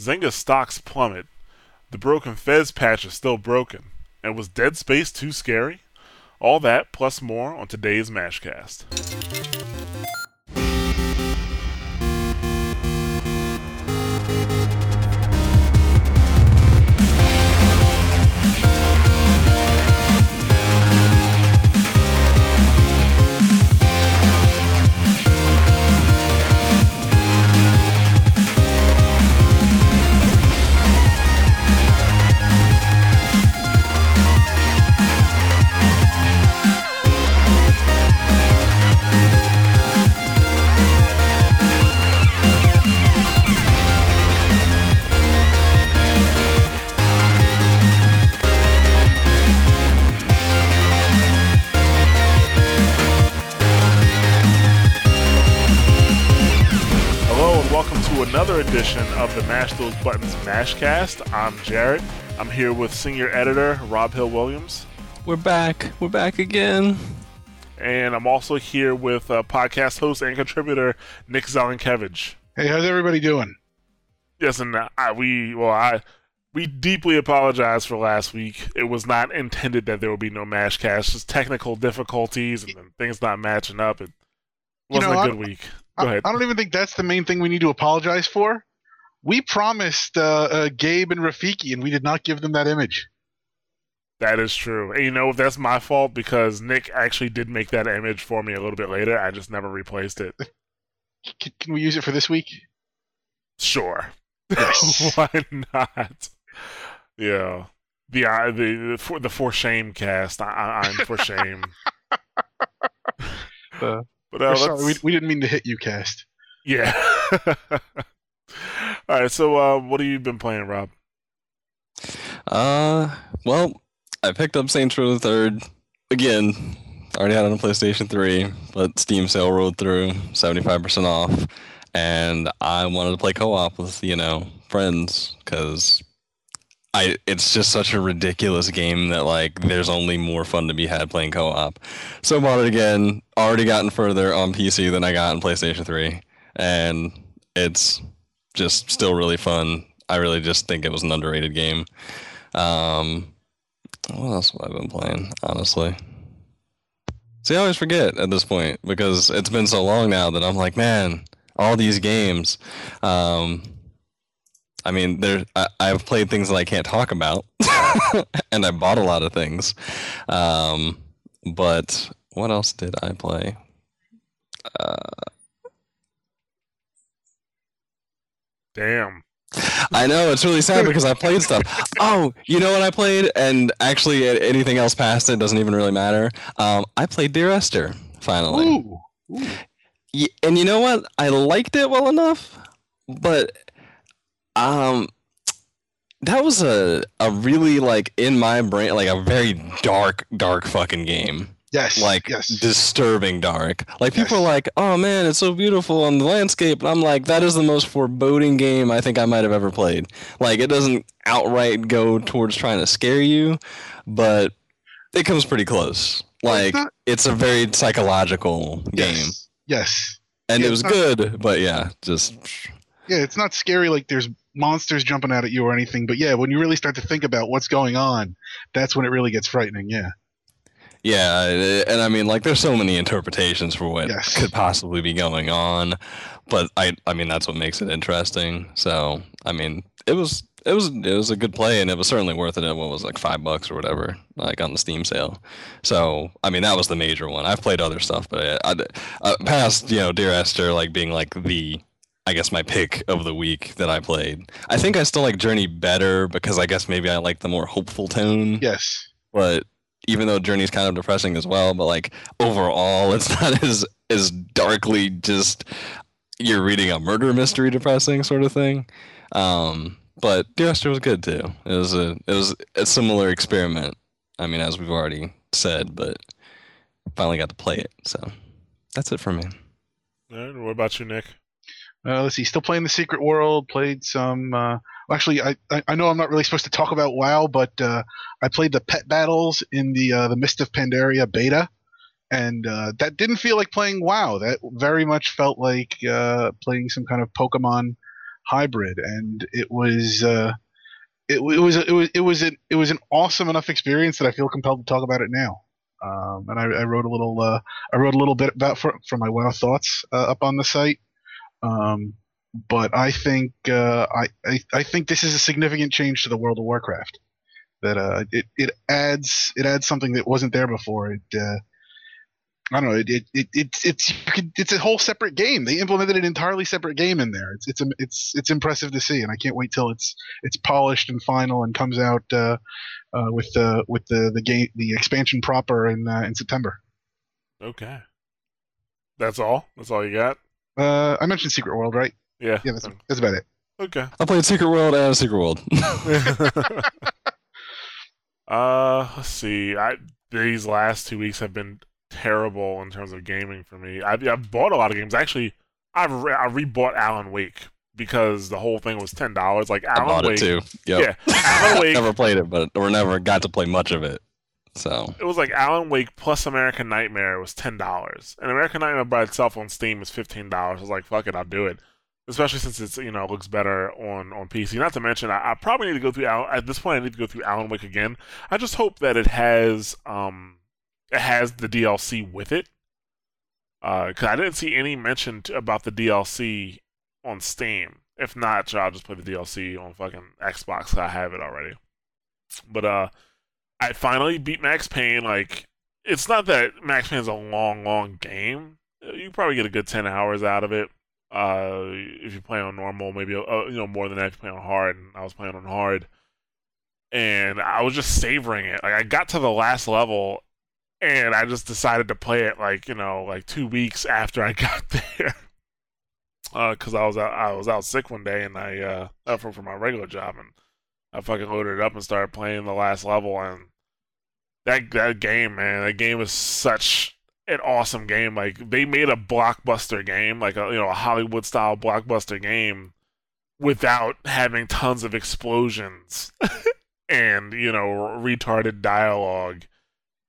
Zynga stocks plummet. The broken Fez patch is still broken. And was Dead Space too scary? All that plus more on today's Mashcast. Buttons Mashcast. I'm Jared. I'm here with senior editor Rob Hill Williams, We're back. We're back again. and I'm also here with uh, podcast host and contributor Nick Zelenkevich. Hey, how's everybody doing? Yes, and I, we well, I we deeply apologize for last week. It was not intended that there would be no Mashcast, just technical difficulties and then things not matching up. It wasn't know, a I- good week. Go I, ahead. I don't even think that's the main thing we need to apologize for. We promised uh, uh, Gabe and Rafiki, and we did not give them that image. That is true. And you know, that's my fault because Nick actually did make that image for me a little bit later. I just never replaced it. C- can we use it for this week? Sure. Yes. Why not? Yeah. The uh, the the for the for shame cast. I, I, I'm for shame. Uh, but uh, sorry, we, we didn't mean to hit you, Cast. yeah. All right. So, uh, what have you been playing, Rob? Uh, well, I picked up Saints Row the Third again. Already had it on PlayStation 3, but Steam sale rolled through, 75% off, and I wanted to play co-op with you know friends because I it's just such a ridiculous game that like there's only more fun to be had playing co-op. So I bought it again. Already gotten further on PC than I got on PlayStation 3, and it's just still really fun. I really just think it was an underrated game. Um, what else have I been playing? Honestly, see, I always forget at this point because it's been so long now that I'm like, man, all these games. Um, I mean, there I, I've played things that I can't talk about, and I bought a lot of things. Um, but what else did I play? Damn. I know it's really sad because I played stuff. Oh, you know what I played, and actually anything else past it doesn't even really matter. Um, I played Dear Esther finally, Ooh. Ooh. And you know what? I liked it well enough, but um, that was a a really like in my brain like a very dark, dark fucking game Yes. like yes. disturbing dark. Like people Yes. are like, "Oh man, it's so beautiful on the landscape," and I'm like, "That is the most foreboding game I think I might have ever played." Like it doesn't outright go towards trying to scare you, but it comes pretty close. Well, it's Like not- it's a very psychological game, yes. Yes. and Yeah, it was not- good. But yeah, just Yeah, it's not scary like there's monsters jumping out at you or anything, but yeah, when you really start to think about what's going on, that's when it really gets frightening. Yeah. Yeah, and I mean, like, there's so many interpretations for what Yes. could possibly be going on, but I, I mean, that's what makes it interesting. So, I mean, it was, it was, it was a good play, and it was certainly worth it. At what was like five bucks or whatever, like on the Steam sale. So, I mean, that was the major one. I've played other stuff, but I, I uh, past, you know, Dear Esther, like being like the I guess my pick of the week that I played. I think I still like Journey better because I guess maybe I like the more hopeful tone. Yes. But even though Journey's kind of depressing as well, but like overall, it's not as as darkly just you're reading a murder mystery depressing sort of thing. Um, but Dear Esther was good too. It was a it was a similar experiment. I mean, as we've already said, but finally got to play it. So that's it for me. All right, what about you, Nick? Uh, let's see. Still playing the Secret World. Played some. Uh, well, actually, I, I know I'm not really supposed to talk about WoW, but uh, I played the pet battles in the uh, the Mist of Pandaria beta, and uh, that didn't feel like playing WoW. That very much felt like uh, playing some kind of Pokemon hybrid, and it was. Uh, it, it was it was it was an, it was an awesome enough experience that I feel compelled to talk about it now. Um, and I, I, wrote a little uh, I wrote a little bit about for, for my WoW thoughts up on the site. Um, but I think uh, I, I, I think this is a significant change to the World of Warcraft. That uh, it it adds it adds something that wasn't there before. It uh, I don't know. It, it, it it's it's it's a whole separate game. They implemented an entirely separate game in there. It's it's it's it's impressive to see, and I can't wait till it's it's polished and final and comes out uh, uh, with the with the the game the expansion proper in uh, in September. Okay, that's all. That's all you got. Uh, I mentioned Secret World, right? Yeah. Yeah, that's, that's about it. Okay. I played Secret World and Secret World. uh, let's see. I these last two weeks have been terrible in terms of gaming for me. I've, I've bought a lot of games. Actually, I've re- I rebought Alan Wake because the whole thing was ten dollars. Like Alan I bought Wake, it too. Yep. yeah, Alan Wake. never played it, but or never got to play much of it. So it was like Alan Wake plus American Nightmare was ten dollars, and American Nightmare by itself on Steam is fifteen dollars. I was like, fuck it, I'll do it. Especially since it's you know looks better on on PC. Not to mention, I, I probably need to go through at this point. I need to go through Alan Wake again. I just hope that it has um it has the DLC with it. Because uh, I didn't see any mention about the DLC on Steam. If not, I'll just play the DLC on fucking Xbox. I have it already. But uh, I finally beat Max Payne. Like, it's not that Max Payne is a long, long game. You probably get a good ten hours out of it. Uh, if you play on normal, maybe uh, you know more than that if you play on hard. And I was playing on hard, and I was just savoring it. Like I got to the last level, and I just decided to play it like you know like two weeks after I got there. Because uh, I was out, I was out sick one day, and I uh, for, for my regular job, and I fucking loaded it up and started playing the last level, and that that game, man, that game was such an awesome game. Like they made a blockbuster game, like a you know a Hollywood style blockbuster game, without having tons of explosions and you know retarded dialogue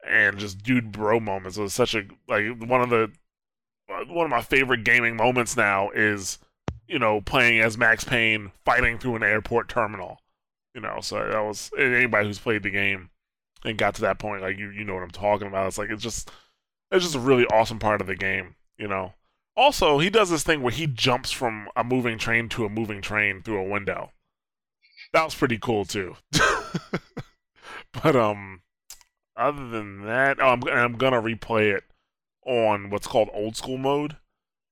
and just dude bro moments. It was such a like one of the uh, one of my favorite gaming moments now is you know playing as Max Payne fighting through an airport terminal. You know, so that was anybody who's played the game and got to that point, like you you know what I'm talking about. It's like it's just it's just a really awesome part of the game. You know. Also, he does this thing where he jumps from a moving train to a moving train through a window. That was pretty cool too. but um, other than that, oh, I'm I'm gonna replay it on what's called old school mode,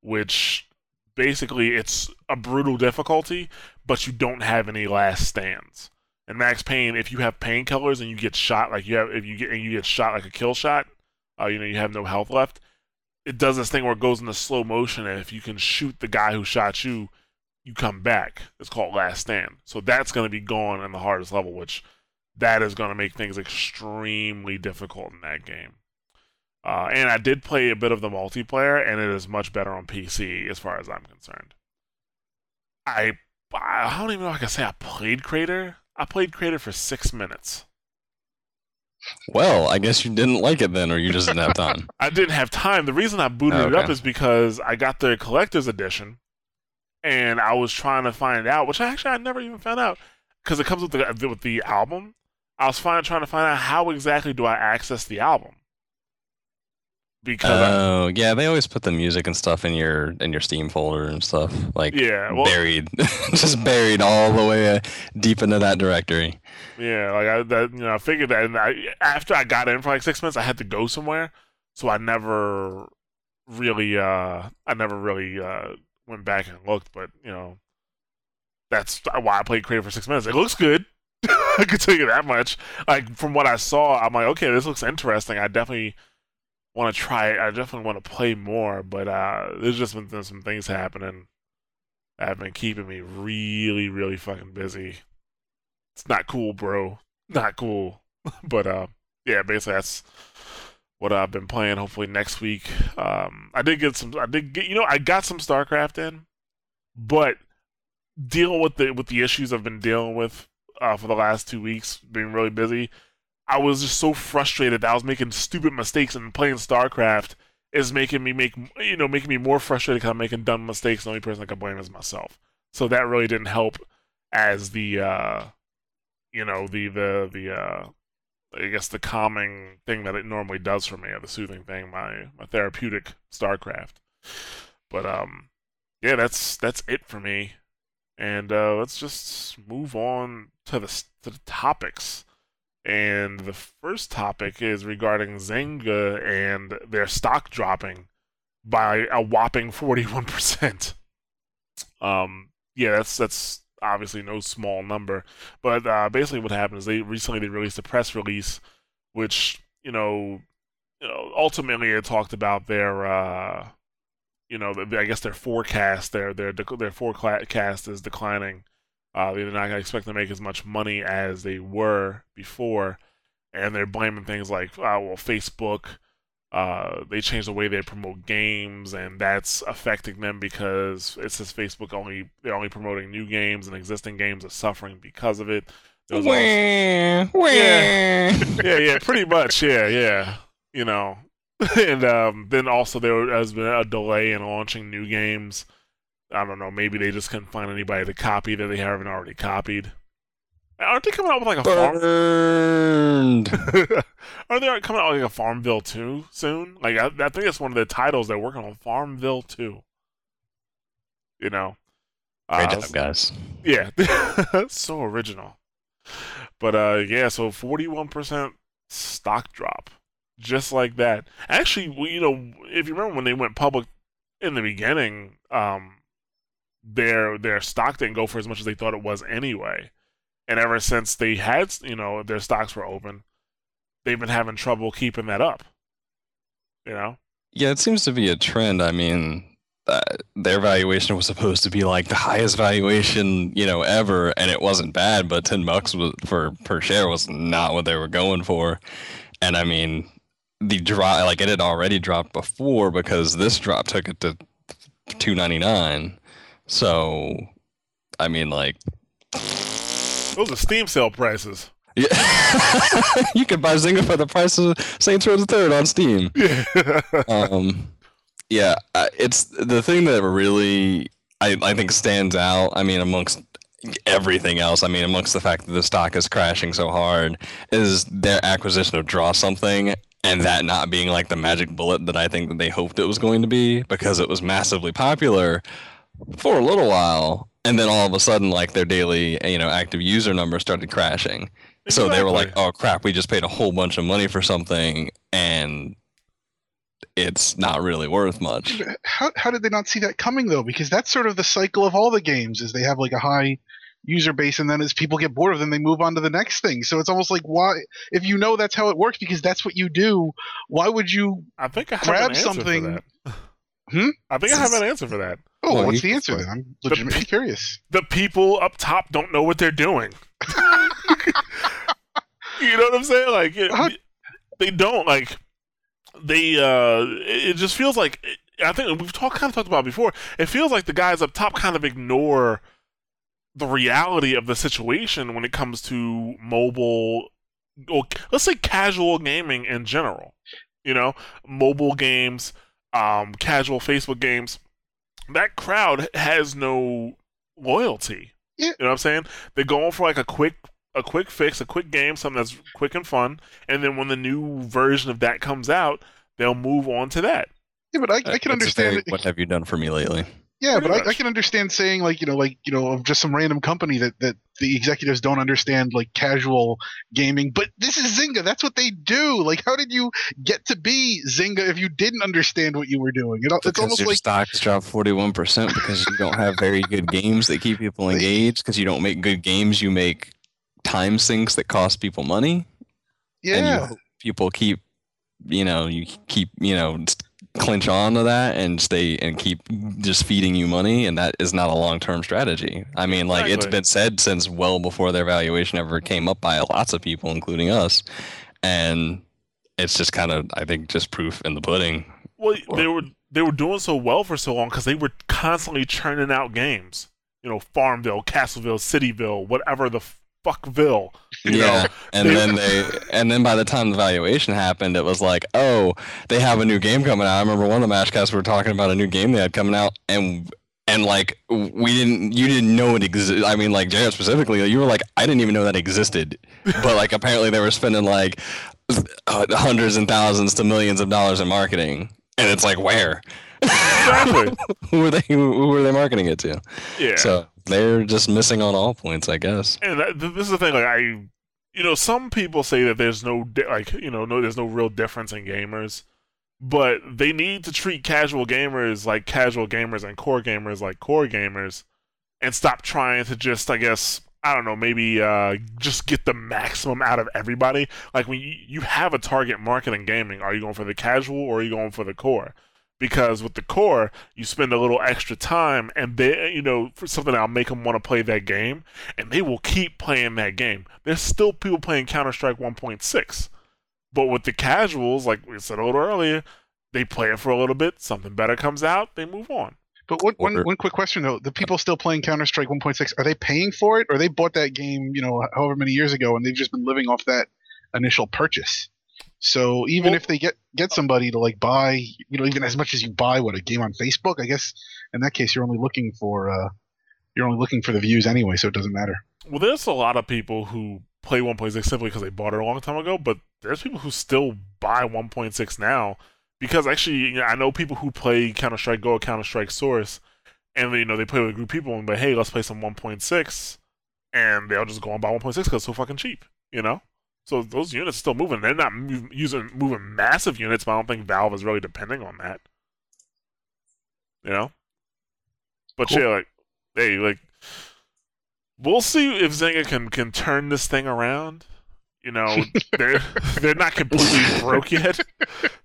which basically it's a brutal difficulty, but you don't have any last stands. And Max Payne, if you have painkillers and you get shot, like you have, if you get and you get shot like a kill shot, uh, you know you have no health left. It does this thing where it goes into slow motion, and if you can shoot the guy who shot you, you come back. It's called Last Stand. So that's going to be gone in the hardest level, which that is going to make things extremely difficult in that game. Uh, and I did play a bit of the multiplayer, and it is much better on PC as far as I'm concerned. I I don't even know if I can say I played Krater. I played Krater for six minutes. Well, I guess you didn't like it then, or you just didn't have time. I didn't have time. The reason I booted Okay. it up is because I got the collector's edition, and I was trying to find out, which actually I never even found out, because it comes with the with the album. I was fine trying to find out how exactly do I access the album. Because I- Oh, yeah, they always put the music and stuff in your in your Steam folder and stuff, like yeah, well, buried, just buried all the way uh, deep into that directory. Yeah, like I that you know I figured that and I, after I got in for like six minutes, I had to go somewhere, so I never really uh I never really uh went back and looked, but you know that's why I played Krater for six minutes. It looks good. I can tell you that much. Like from what I saw, I'm like, okay, this looks interesting. I definitely want to try it. I definitely want to play more, but uh there's just been some things happening that have been keeping me really, really fucking busy it's not cool, bro. Not cool. but uh, yeah, basically that's what I've been playing. Hopefully next week. Um, I did get some. I did get. You know, I got some StarCraft in, but dealing with the with the issues I've been dealing with uh, for the last two weeks, being really busy. I was just so frustrated that I was making stupid mistakes and playing StarCraft is making me make you know making me more frustrated because I'm making dumb mistakes. The only person I can blame is myself. so that really didn't help as the uh, you know the the the uh, I guess the calming thing that it normally does for me, or the soothing thing, my my therapeutic StarCraft. But um, yeah, that's that's it for me. And uh, let's just move on to the to the topics. And the first topic is regarding Zynga and their stock dropping by a whopping forty-one percent. Um, yeah, that's that's obviously no small number. But uh, basically, what happened is they recently they released a press release, which you know, you know, ultimately it talked about their, uh, you know, I guess their forecast, their their their forecast is declining. Uh, they're not going to expect to make as much money as they were before, and they're blaming things like, uh, well, Facebook uh, they changed the way they promote games, and that's affecting them because it says Facebook only they're only promoting new games, and existing games are suffering because of it. Wah, also, yeah, yeah, yeah, pretty much, yeah, yeah. You know, and um, then also there has been a delay in launching new games. I don't know. Maybe they just couldn't find anybody to copy that they haven't already copied. Aren't they coming out with like a burned? Farm... Are they coming out with like a Farmville 2 soon? Like I, I think that's one of the titles they're working on. Farmville 2. You know. Great uh, job, guys. Yeah, so original. But uh, yeah, so forty-one percent stock drop, just like that. Actually, you know, if you remember when they went public in the beginning, um, their their stock didn't go for as much as they thought it was anyway. And ever since they had you know their stocks were open they've been having trouble keeping that up you know? Yeah it seems to be a trend. I mean uh, their valuation was supposed to be like the highest valuation you know ever and it wasn't bad but 10 bucks was, for per share was not what they were going for. And i mean the drop like it had already dropped before because this drop took it to 299 so i mean like those are Steam sale prices. Yeah, you could buy Zynga for the price of Saints Row the Third on Steam. Yeah. um, yeah, it's the thing that really I, I think stands out. I mean, amongst everything else, I mean, amongst the fact that the stock is crashing so hard, is their acquisition of Draw Something and that not being like the magic bullet that I think that they hoped it was going to be because it was massively popular for a little while and then all of a sudden like their daily you know active user numbers started crashing. Exactly. so they were like oh crap we just paid a whole bunch of money for something and it's not really worth much. How, how did they not see that coming though? Because that's sort of the cycle of all the games is they have like a high user base and then as people get bored of them they move on to the next thing. So it's almost like why if you know that's how it works because that's what you do why would you i think i grab something hmm? i think i have an answer for that Oh, well, what's the answer then? I'm legitimately the, curious. The people up top don't know what they're doing. you know what I'm saying? Like it, they don't like they. uh It just feels like I think we've talked kind of talked about before. It feels like the guys up top kind of ignore the reality of the situation when it comes to mobile, or let's say casual gaming in general. You know, mobile games, um, casual Facebook games that crowd has no loyalty. Yeah. You know what I'm saying? They're going for like a quick a quick fix, a quick game, something that's quick and fun, and then when the new version of that comes out, they'll move on to that. Yeah, but I, I can understand. Very, what have you done for me lately? Yeah, but I, I, can understand saying like you know like you know of just some random company that that the executives don't understand like casual gaming. But this is Zynga. That's what they do. Like, how did you get to be Zynga if you didn't understand what you were doing? Know, it's almost your like stocks drop forty one percent because you don't have very good games that keep people engaged. Because you don't make good games, you make time sinks that cost people money. Yeah, people keep you know you keep you know clinch on to that and stay and keep just feeding you money and that is not a long-term strategy. I mean like exactly. it's been said since well before their valuation ever came up by lots of people including us and it's just kind of i think just proof in the pudding. Well they were they were doing so well for so long because they were constantly churning out games. You know farmville castleville cityville whatever the fuckville. yeah, and then they, and then by the time the valuation happened, it was like, oh, they have a new game coming out. I remember one of the Mashcasts we were talking about a new game they had coming out, and and like we didn't you didn't know it existed i mean like jared specifically you were like i didn't even know that existed but like apparently they were spending like uh, hundreds and thousands to millions of dollars in marketing and it's like where Exactly. who are they who, are they marketing it to Yeah. so they're just missing on all points i guess and that, this is the thing. Like I, you know, some people say that there's no di- like you know no there's no real difference in gamers, but they need to treat casual gamers like casual gamers and core gamers like core gamers, and stop trying to just I guess I don't know maybe uh, just get the maximum out of everybody. Like when you, you have a target market in gaming, are you going for the casual or are you going for the core? Because with the core you spend a little extra time and they you know for something that'll make them want to play that game and they will keep playing that game. There's still people playing counter-strike 1.6 but with the casuals like we said a little earlier they play it for a little bit something better comes out they move on. But one, one, Or- one quick question though: the people still playing Counter Strike 1.6 are they paying for it, or they bought that game, you know, however many years ago, and they've just been living off that initial purchase? So even Well- if they get get somebody to like buy, you know, even as much as you buy what a game on Facebook, I guess in that case you're only looking for uh, you're only looking for the views anyway, so it doesn't matter. well there's a lot of people who play 1.6 simply because they bought it a long time ago but there's people who still buy 1.6 now because actually you know, i know people who play counter-strike go counter-strike source and you know they play with a group of people and be hey let's play some 1.6 and they'll just go and buy 1.6 because it's so fucking cheap you know so those units are still moving they're not mov- using moving massive units but i don't think valve is really depending on that you know but Cool. yeah like hey like we'll see if Zynga can can turn this thing around. You know, they're they're not completely broke yet.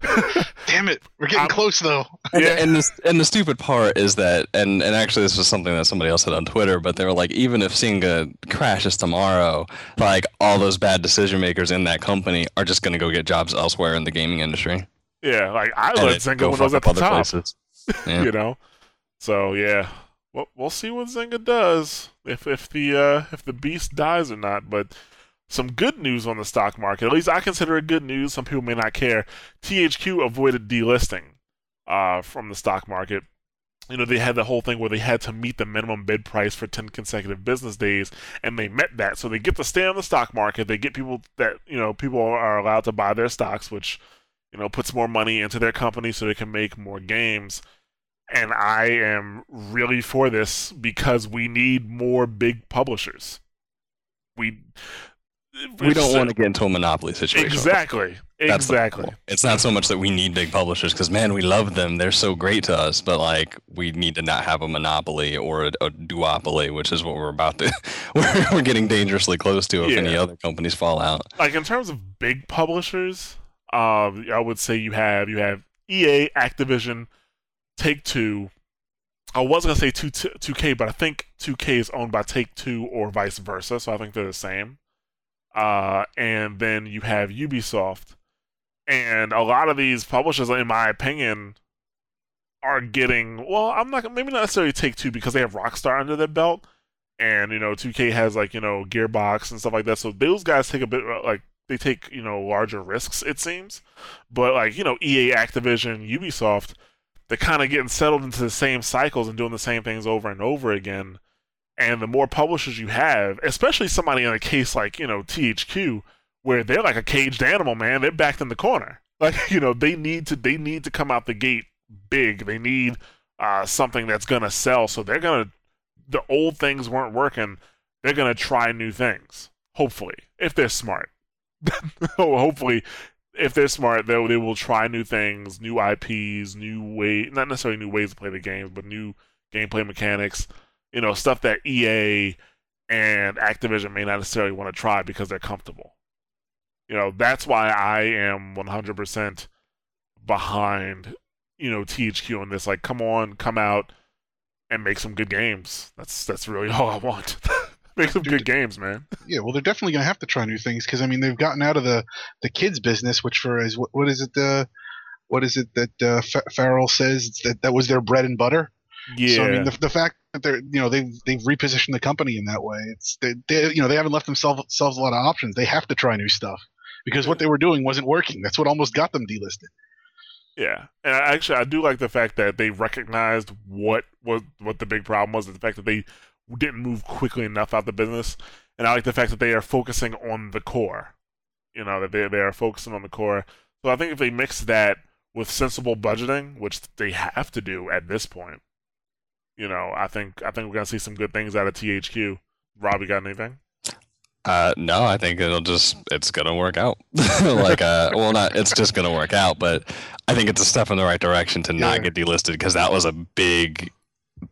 Damn it, we're getting I'm- close though. And, Yeah. and the and the stupid part is that, and and actually this was something that somebody else said on Twitter, but they were like, even if Zynga crashes tomorrow, like all those bad decision makers in that company are just gonna go get jobs elsewhere in the gaming industry. yeah, like I And let it Zynga go when I was fuck at up the other top. places. Yeah. You know, so yeah, we'll we'll see what Zynga does if if the uh, if the beast dies or not. But some good news on the stock market. At least I consider it good news. Some people may not care. THQ avoided delisting uh, from the stock market. You know, they had the whole thing where they had to meet the minimum bid price for 10 consecutive business days, and they met that. So they get to stay on the stock market. They get people that, you know, people are allowed to buy their stocks, which, you know, puts more money into their company so they can make more games. And I am really for this because we need more big publishers. We We don't want to get into a monopoly situation. Exactly. That's exactly. It's not so much that we need big publishers because man, we love them. They're so great to us. But like, we need to not have a monopoly or a, a duopoly, which is what we're about to. We're, we're getting dangerously close to if any other companies fall out. like in terms of big publishers, um, I would say you have you have EA, Activision, Take Two. I was gonna say two two K, but I think two K is owned by Take Two or vice versa, so I think they're the same. Uh, and then you have Ubisoft, and a lot of these publishers, in my opinion, are getting well. I'm not maybe not necessarily Take Two because they have Rockstar under their belt, and you know 2K has like you know Gearbox and stuff like that. So those guys take a bit uh, like they take you know larger risks it seems, but like you know EA, Activision, Ubisoft, they're kind of getting settled into the same cycles and doing the same things over and over again. And the more publishers you have, especially somebody in a case like you know THQ, where they're like a caged animal, man, they're backed in the corner. Like you know they need to they need to come out the gate big. They need uh, something that's gonna sell. So they're gonna the old things weren't working. They're gonna try new things. Hopefully, if they're smart. hopefully, if they're smart, they they will try new things, new IPs, new way not necessarily new ways to play the games, but new gameplay mechanics. You know, stuff that EA and Activision may not necessarily want to try because they're comfortable. You know, that's why I am 100% behind, you know, THQ on this. Like, come on, come out and make some good games. That's that's really all I want. make some good games, man. Yeah, well, they're definitely going to have to try new things because I mean they've gotten out of the the kids business, which for as what, what is it the what is it that uh, Fa- Farrell says that that was their bread and butter. Yeah. So I mean the, the fact that they're you know they've they've repositioned the company in that way. It's they, they you know they haven't left themselves themselves a lot of options. They have to try new stuff because what they were doing wasn't working. That's what almost got them delisted. Yeah, and I, actually, I do like the fact that they recognized what was what the big problem was. The fact that they didn't move quickly enough out the business, and I like the fact that they are focusing on the core. You know that they they are focusing on the core. So I think if they mix that with sensible budgeting, which they have to do at this point, you know, I think I think we're gonna see some good things out of THQ. Rob, you got anything? Uh, no, I think it'll just it's gonna work out. like, uh, well, not it's just gonna work out, but I think it's a step in the right direction to not Yeah. get delisted because that was a big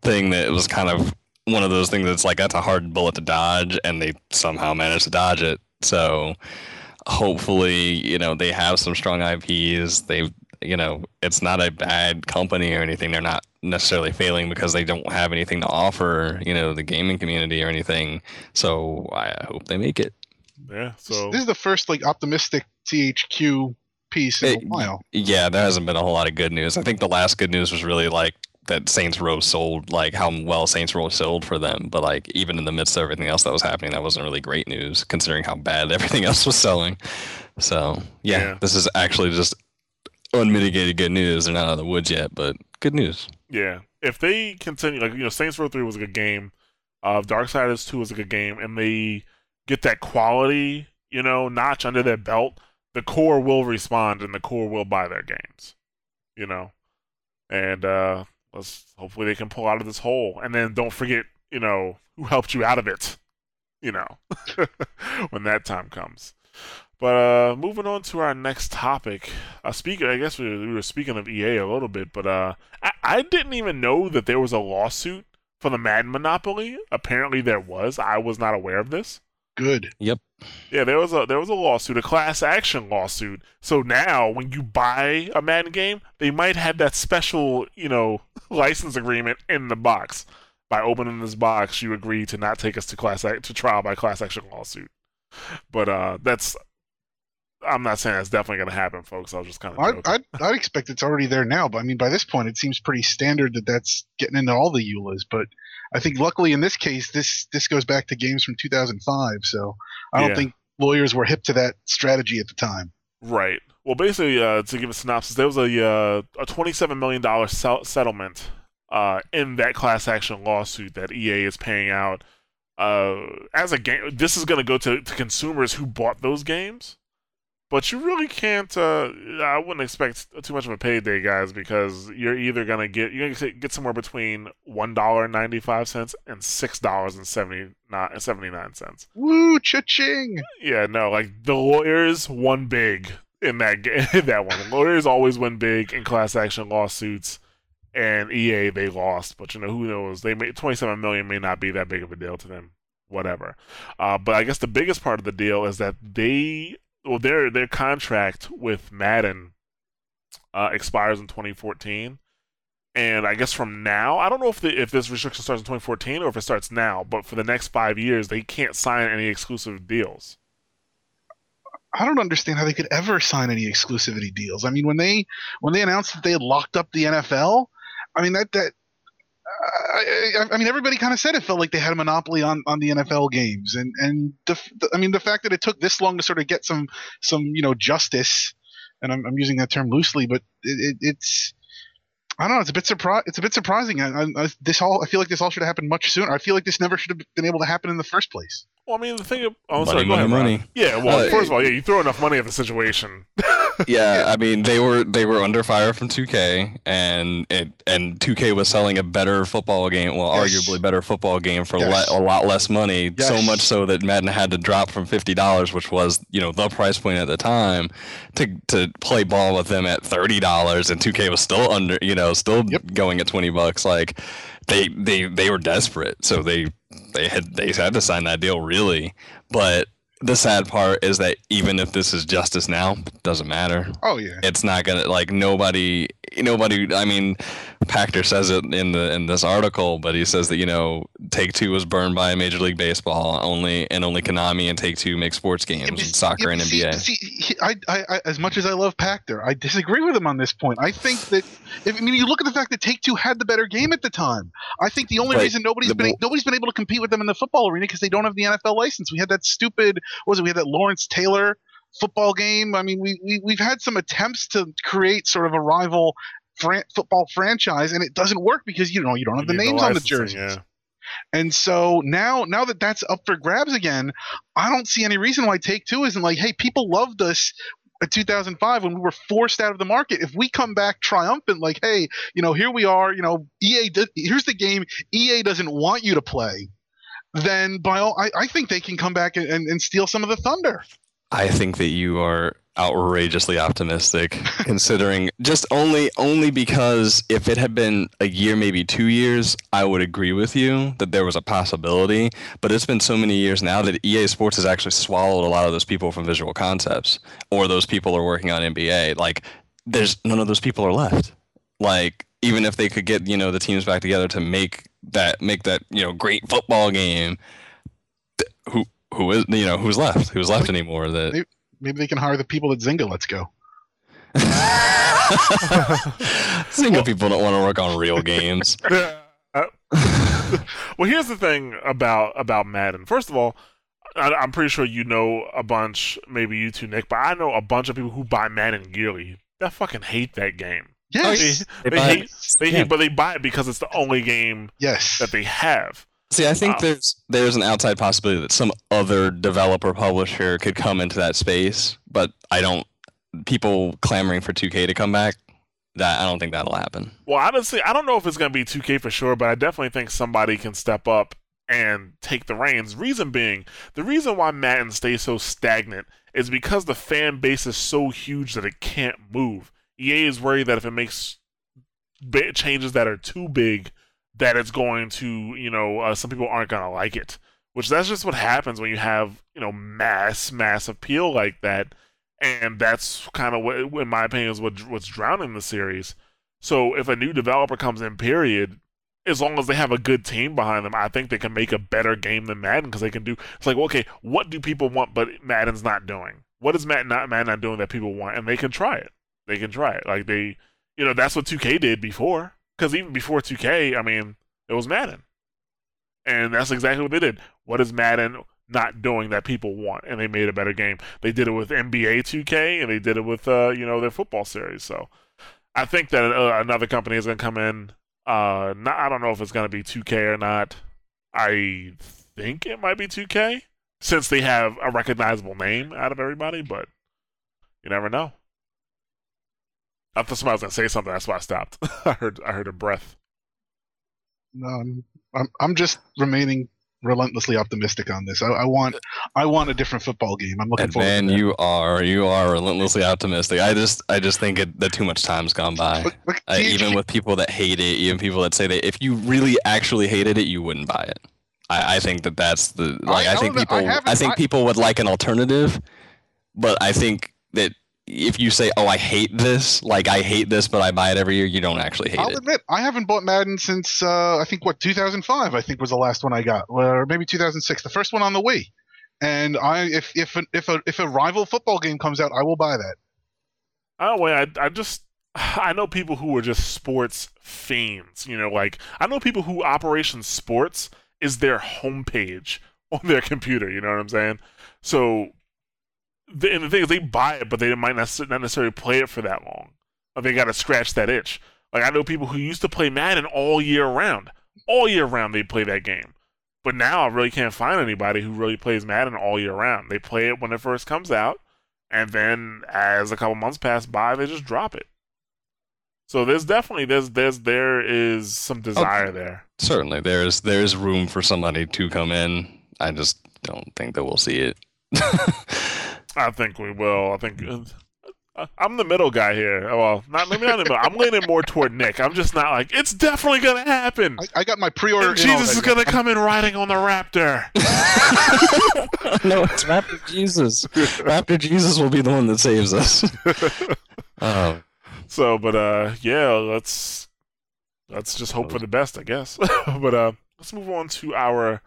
thing that was kind of one of those things that's like that's a hard bullet to dodge, and they somehow managed to dodge it. So hopefully, you know, they have some strong IPs. They, you know, it's not a bad company or anything. They're not necessarily failing because they don't have anything to offer, you know, the gaming community or anything. So I hope they make it. Yeah. This- So this is the first like optimistic THQ piece in It- a while. Yeah, there hasn't been a whole lot of good news. I think the last good news was really like that Saints Row sold, like how well Saints Row sold for them. But like even in the midst of everything else that was happening, that wasn't really great news considering how bad everything else was selling. So yeah, Yeah. this is actually just unmitigated good news. They're not out of the woods yet, but good news. Yeah, if they continue, like you know, Saints Row Three was a good game, uh, Darksiders Two was a good game, and they get that quality, you know, notch under their belt, the core will respond and the core will buy their games, you know, and uh, let's hopefully they can pull out of this hole, and then don't forget, you know, who helped you out of it, you know, when that time comes. But uh, moving on to our next topic. Uh, speaking, I guess we, we were speaking of EA a little bit, but uh, I, I didn't even know that there was a lawsuit for the Madden monopoly. Apparently, there was. I was not aware of this. Good. Yep. Yeah, there was a there was a lawsuit, a class action lawsuit. So now, when you buy a Madden game, they might have that special, you know, license agreement in the box. By opening this box, you agree to not take us to class to trial by class action lawsuit. But uh, that's I'm not saying that's definitely going to happen, folks. I was just kind of. I'd, I'd expect it's already there now, but I mean, by this point, it seems pretty standard that that's getting into all the EULAs. But I think, luckily, in this case, this this goes back to games from 2005, so I don't Yeah. think lawyers were hip to that strategy at the time. Right. Well, basically, uh, to give a synopsis, there was a uh, a twenty-seven million dollar settlement uh, in that class action lawsuit that EA is paying out. Uh, as a game, this is going to go to to consumers who bought those games. But you really can't. Uh, I wouldn't expect too much of a payday, guys, because you're either gonna get you're gonna get somewhere between one dollar and ninety five cents and six dollars and seventy nine seventy nine cents. Woo, cha-ching! Yeah, no, like the lawyers won big in that game. that one, lawyers always win big in class action lawsuits, and EA they lost. But you know who knows? They made twenty seven million may not be that big of a deal to them. Whatever. Uh, but I guess the biggest part of the deal is that they well their their contract with Madden uh, expires in twenty fourteen. And I guess from now, I don't know if the, if this restriction starts in 2014 or if it starts now, but for the next five years, they can't sign any exclusive deals. I don't understand how they could ever sign any exclusivity deals. I mean, when they when they announced that they had locked up the NFL, I mean that that. I, I, I mean, everybody kind of said it felt like they had a monopoly on, on the NFL games, and and the, the I mean the fact that it took this long to sort of get some some you know justice, and I'm, I'm using that term loosely, but it, it, it's I don't know. It's a bit surpri- It's a bit surprising. I, I, I- this all I feel like this all should have happened much sooner. I feel like this never should have been able to happen in the first place. Well, I mean, the thing. Of, oh, Money, sorry, go money, ahead, Rob. money. Yeah. Well, Uh, first of all, yeah, you throw enough money at the situation. yeah, I mean they were they were under fire from 2K, and it and 2K was selling a better football game, well, Yes. arguably better football game for Yes. le- a lot less money. So much so that Madden had to drop from fifty dollars, which was you know the price point at the time, to to play ball with them at thirty dollars, and 2K was still under, you know, still Yep. going at twenty bucks. Like they they they were desperate, so they they had they had to sign that deal really, but. The sad part is that even if this is justice now, it doesn't matter Oh yeah. it's not gonna like nobody nobody i mean Pachter says it in the in this article but he says that you know take two was burned by major league baseball only and only konami and take two make sports games Yeah, and soccer yeah, and see- nba See, I, I, I, as much as I love Pachter, I disagree with him on this point. I think that if I mean you look at the fact that Take Two had the better game at the time. I think the only Right. reason nobody's The been nobody's been able to compete with them in the football arena because they don't have the NFL license. We had that stupid what was it? We had that Lawrence Taylor football game. I mean, we, we we've had some attempts to create sort of a rival fran- football franchise, and it doesn't work because you know you don't have You the names on the jerseys. Yeah. And so now, now that that's up for grabs again, I don't see any reason why Take Two isn't like, hey, people loved us in 2005 when we were forced out of the market. If we come back triumphant, like, hey, you know, here we are, you know, EA, here's the game EA doesn't want you to play, then by all, I, I think they can come back and, and, and steal some of the thunder. I think that you are outrageously optimistic, considering just only only because if it had been a year, maybe two years, I would agree with you that there was a possibility. But it's been so many years now that EA Sports has actually swallowed a lot of those people from Visual Concepts, or those people are working on NBA. Like, there's none of those people are left. Like, even if they could get you know the teams back together to make that make that you know great football game, who who is you know who's left? Who's left anymore? That Maybe they can hire the people at Zynga. Let's go. Zynga people don't want to work on real games. Uh, well, here's the thing about about Madden. First of all, I, I'm pretty sure you know a bunch, maybe you too, Nick, but I know a bunch of people who buy Madden yearly that fucking hate that game. Yes. They, They they buy hate, they Yeah. hate, but they buy it because it's the only game Yes. that they have. See, I think there's there's an outside possibility that some other developer publisher could come into that space, but I don't. People clamoring for 2K to come back, that I don't think that'll happen. Well, honestly, I don't know if it's going to be 2K for sure, but I definitely think somebody can step up and take the reins. Reason being, the reason why Madden stays so stagnant is because the fan base is so huge that it can't move. EA is worried that if it makes changes that are too big, that it's going to, you know, uh, some people aren't going to like it. Which that's just what happens when you have, you know, mass, mass appeal like that and that's kind of what, in my opinion, is what what's drowning the series. So if a new developer comes in, period, as long as they have a good team behind them, I think they can make a better game than Madden because they can do. It's like, okay, what do people want, but Madden's not doing? What is Madden not Madden not doing that people want? And they can try it. They can try it. Like they, you know, that's what 2K did before. Because even before 2K, I mean, it was Madden, and that's exactly what they did. What is Madden? not doing that people want, and they made a better game. They did it with NBA 2K, and they did it with uh, you know their football series. So I think that uh, another company is going to come in. Uh, not, I don't know if it's going to be 2K or not. I think it might be 2K since they have a recognizable name out of everybody, but you never know. I thought somebody was going to say something. That's why I stopped. I heard I heard a breath. No, I'm, I'm I'm just remaining relentlessly optimistic on this. I, I want I want a different football game. I'm looking And forward. man, to that. you are you are relentlessly optimistic. I just I just think it, that too much time's gone by. Look, look, Uh, THQ even with people that hate it, even people that say that if you really actually hated it, you wouldn't buy it. I, I think that that's the like. I, I think don't I people. I, think I- people would like an alternative, but I think that if you say, "Oh, I hate this," like I hate this, but I buy it every year, you don't actually hate it. I'll admit I haven't bought Madden since uh, I think what 2005 I think was the last one I got, or maybe 2006, the first one on the Wii. And I if if an, if a if a rival football game comes out, I will buy that. Oh wait, I I just I know people who are just sports fiends. You know, like I know people who Operation Sports is their homepage on their computer. You know what I'm saying? So, the, and the thing is, they buy it, but they might not necessarily play it for that long. Like they got to scratch that itch. Like I know people who used to play Madden all year round. All year round, they play that game. But now I really can't find anybody who really plays Madden all year round. They play it when it first comes out, and then as a couple months pass by, they just drop it. So there's definitely there's there's there is some desire there. Certainly, there's there's room for somebody to come in. I just don't think that we'll see it. I think we will. I think uh, I'm the middle guy here. Oh, Well, not maybe not the middle. I'm leaning more toward Nick. I'm just not like it's definitely gonna happen. I, I got my pre-order. And in Jesus is gonna come in riding on the Raptor. no, it's Raptor Jesus. Raptor Jesus will be the one that saves us. Oh, So, but uh, yeah, let's let's just hope for the best, I guess. but uh, let's move on to our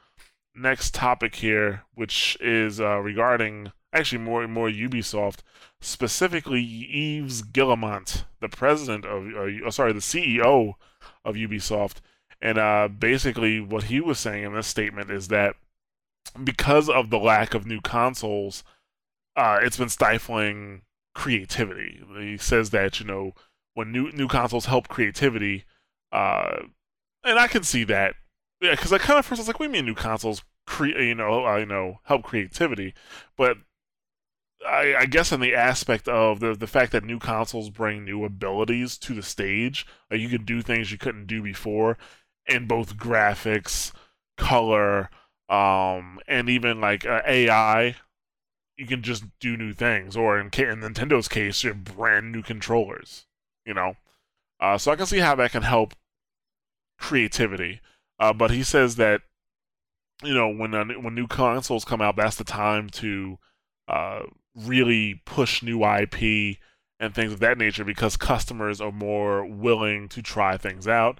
next topic here, which is uh, regarding actually more more Ubisoft, specifically Yves Guillemot, the president of, uh, sorry, the CEO of Ubisoft, and uh, basically what he was saying in this statement is that because of the lack of new consoles uh, it's been stifling creativity. He says that you know when new new consoles help creativity, uh, and I can see that. Yeah, because I kind of first was like, "We mean new consoles create you know uh, you know help creativity," but I, I, guess in the aspect of the the fact that new consoles bring new abilities to the stage, like you can do things you couldn't do before, in both graphics, color, um, and even like uh, AI. You can just do new things, or in, in Nintendo's case, you have brand new controllers. You know, uh, so I can see how that can help creativity. Uh, but he says that you know when when new consoles come out, that's the time to uh, really push new IP and things of that nature because customers are more willing to try things out.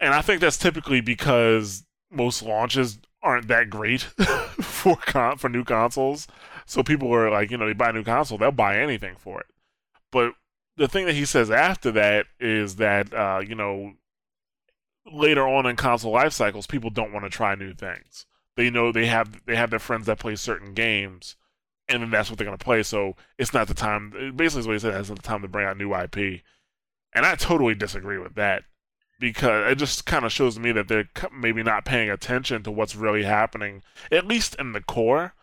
And I think that's typically because most launches aren't that great for con- for new consoles. So people are like, you know, they buy a new console, they'll buy anything for it. But the thing that he says after that is that uh, you know later on in console life cycles, people don't want to try new things. They know they have they have their friends that play certain games, and then that's what they're going to play. So it's not the time. Basically, is what he said. It's not the time to bring out new IP, and I totally disagree with that because it just kind of shows me that they're maybe not paying attention to what's really happening, at least in the core.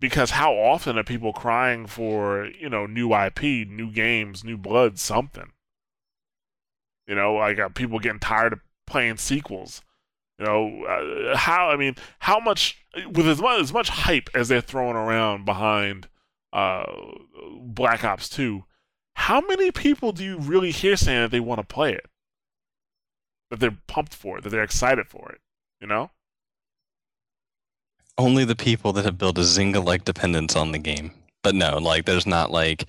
Because how often are people crying for you know new IP, new games, new blood, something? You know, like people getting tired of playing sequels. You know, uh, how I mean, how much with as much as much hype as they're throwing around behind uh, Black Ops Two, how many people do you really hear saying that they want to play it? That they're pumped for it, that they're excited for it, you know? Only the people that have built a Zynga-like dependence on the game. But no, like there's not like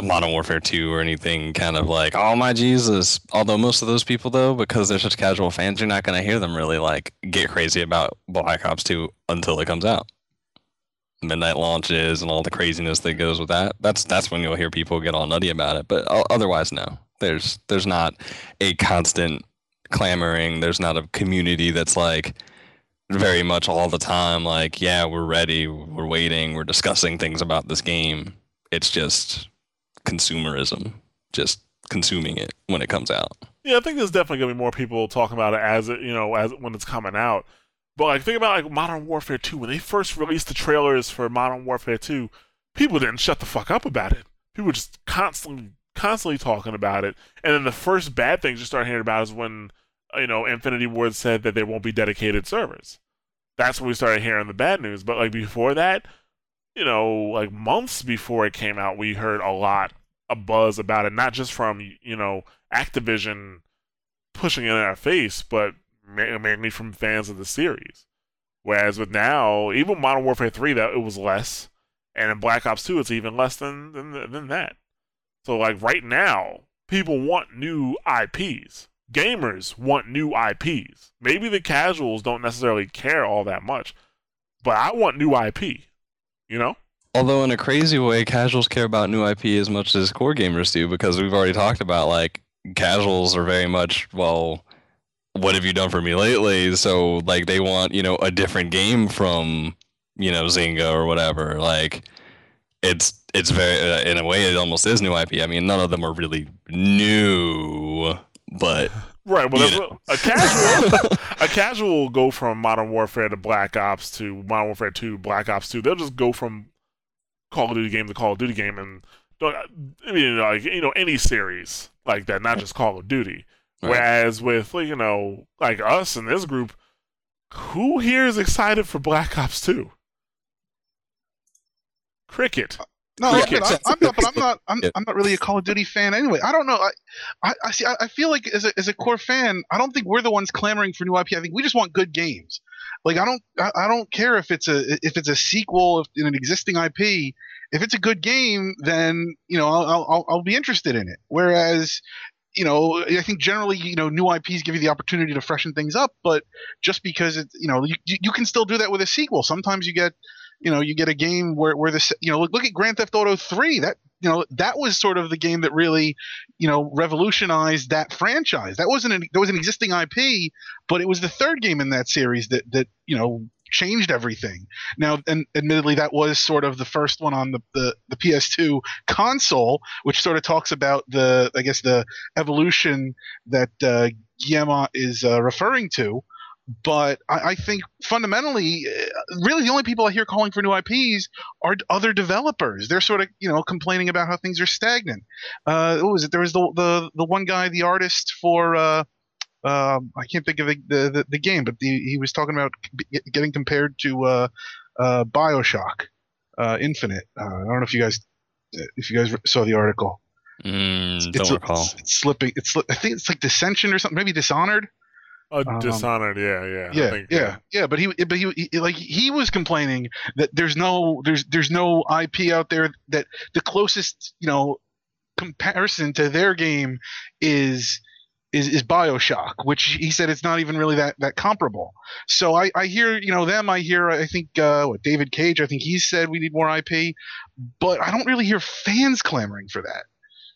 Modern Warfare 2 or anything kind of like, oh my Jesus. Although most of those people though, because they're such casual fans, you're not gonna hear them really like get crazy about Black Ops 2 until it comes out. Midnight launches and all the craziness that goes with that. That's that's when you'll hear people get all nutty about it. But otherwise, no. There's there's not a constant clamoring. There's not a community that's like very much all the time like, yeah, we're ready, we're waiting, we're discussing things about this game. It's just consumerism, just consuming it when it comes out. Yeah, I think there's definitely gonna be more people talking about it as it, you know, as when it's coming out. But like, think about like Modern Warfare 2 when they first released the trailers for Modern Warfare 2, people didn't shut the fuck up about it. People were just constantly, constantly talking about it. And then the first bad things you start hearing about is when, uh, you know, Infinity Ward said that there won't be dedicated servers. That's when we started hearing the bad news. But like before that, you know, like months before it came out, we heard a lot a buzz about it, not just from you know Activision pushing it in our face, but mainly from fans of the series. Whereas with now, even Modern Warfare 3, that it was less, and in Black Ops 2, it's even less than than, than that. So like right now, people want new IPs. Gamers want new IPs. Maybe the casuals don't necessarily care all that much, but I want new IP you know? Although in a crazy way, casuals care about new IP as much as core gamers do because we've already talked about like casuals are very much well, what have you done for me lately? So like they want you know a different game from you know Zynga or whatever. Like it's it's very uh, in a way it almost is new IP. I mean, none of them are really new, but Right. Well, a casual a casual will go from Modern Warfare to Black Ops to Modern Warfare 2, Black Ops 2. They'll just go from Call of Duty game to Call of Duty game, and I mean, like you know, any series like that, not just Call of Duty. Right. Whereas with like you know, like us in this group, who here is excited for Black Ops 2? Cricket. No, yeah, I'm, I'm, not. But I'm not. I'm, yeah. I'm, not really a Call of Duty fan anyway. I don't know. I, I, I see. I, I, feel like as a as a core fan, I don't think we're the ones clamoring for new IP. I think we just want good games. Like I don't. I, I don't care if it's a if it's a sequel in an existing IP. If it's a good game, then you know I'll I'll, I'll be interested in it. Whereas you know, I think generally, you know, new IPs give you the opportunity to freshen things up, but just because it, you know, you, you can still do that with a sequel. Sometimes you get, you know you get a game where where this you know look, look at Grand Theft Auto 3 that you know that was sort of the game that really you know revolutionized that franchise that wasn't an, there was an existing IP but it was the third game in that series that that you know changed everything. Now, and admittedly, that was sort of the first one on the, the, the PS2 console, which sort of talks about the, I guess, the evolution that uh, Guillemot is uh, referring to. But I, I think fundamentally, uh, really, the only people I hear calling for new IPs are other developers. They're sort of, you know, complaining about how things are stagnant. Uh, what was it? There was the the the one guy, the artist for. Uh, um, I can't think of the the, the, game, but the, he was talking about getting compared to uh, uh, Bioshock uh, Infinite. Uh, I don't know if you guys if you guys saw the article. Mm, It's, don't recall. it's, it's slipping. It's I think it's like Dissension or something. Maybe Dishonored. Oh, Um, Dishonored, yeah, yeah. I Yeah, think, yeah, yeah. But he, but he, he, like he was complaining that there's no, there's, there's no IP out there that the closest, you know, comparison to their game is, is, is Bioshock, which he said it's not even really that, that comparable. So I, I hear, you know, them. I hear, I think, uh, what David Cage. I think he said we need more IP, but I don't really hear fans clamoring for that.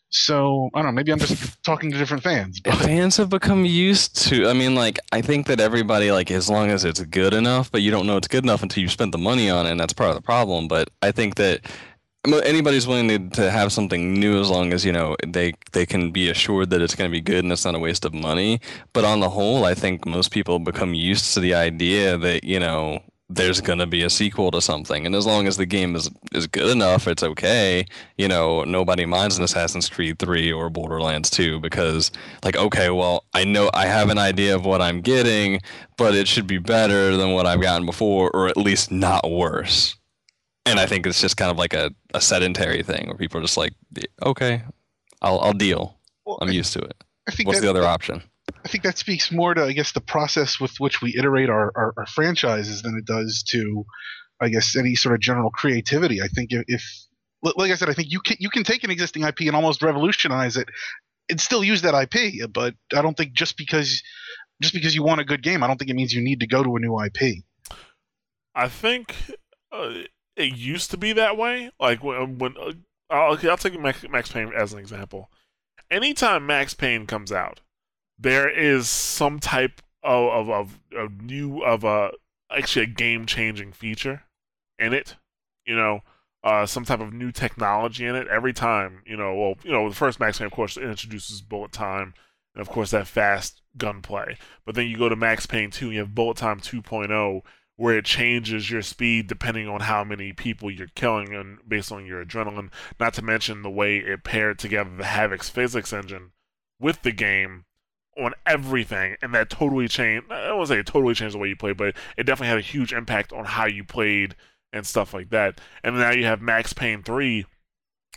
So I don't know. Maybe I'm just talking to different fans. But fans have become used to i mean like i think that everybody like as long as it's good enough but you don't know it's good enough until you spent the money on it and that's part of the problem but i think that anybody's willing to, have something new as long as you know they they can be assured that it's going to be good and it's not a waste of money but on the whole i think most people become used to the idea that you know there's going to be a sequel to something. And as long as the game is is good enough it's okay. You know nobody minds an assassin's creed 3 or borderlands 2 because like okay well i know i have an idea of what i'm getting but it should be better than what i've gotten before or at least not worse. And i think it's just kind of like a, a sedentary thing where people are just like okay i'll, I'll deal. Well, i'm I, used to it. What's that, the other option I think that speaks more to, I guess, the process with which we iterate our, our, our franchises than it does to, I guess, any sort of general creativity. I think if, like I said, I think you can you can take an existing IP and almost revolutionize it and still use that IP. But I don't think just because just because you want a good game, I don't think it means you need to go to a new IP. I think uh, it used to be that way. Like when, when uh, I'll, I'll take Max, Max Payne as an example. Anytime Max Payne comes out, there is some type of of, of, of new of a actually a game changing feature in it. You know, uh, some type of new technology in it every time. You know, well, you know, the first Max Payne, of course, introduces bullet time, and of course that fast gunplay. But then you go to Max Payne 2, and you have bullet time 2.0, where it changes your speed depending on how many people you're killing and based on your adrenaline. Not to mention the way it paired together the Havok's physics engine with the game on everything, and that totally changed. I to say it totally changed the way you play, but it definitely had a huge impact on how you played and stuff like that. And now you have Max Payne 3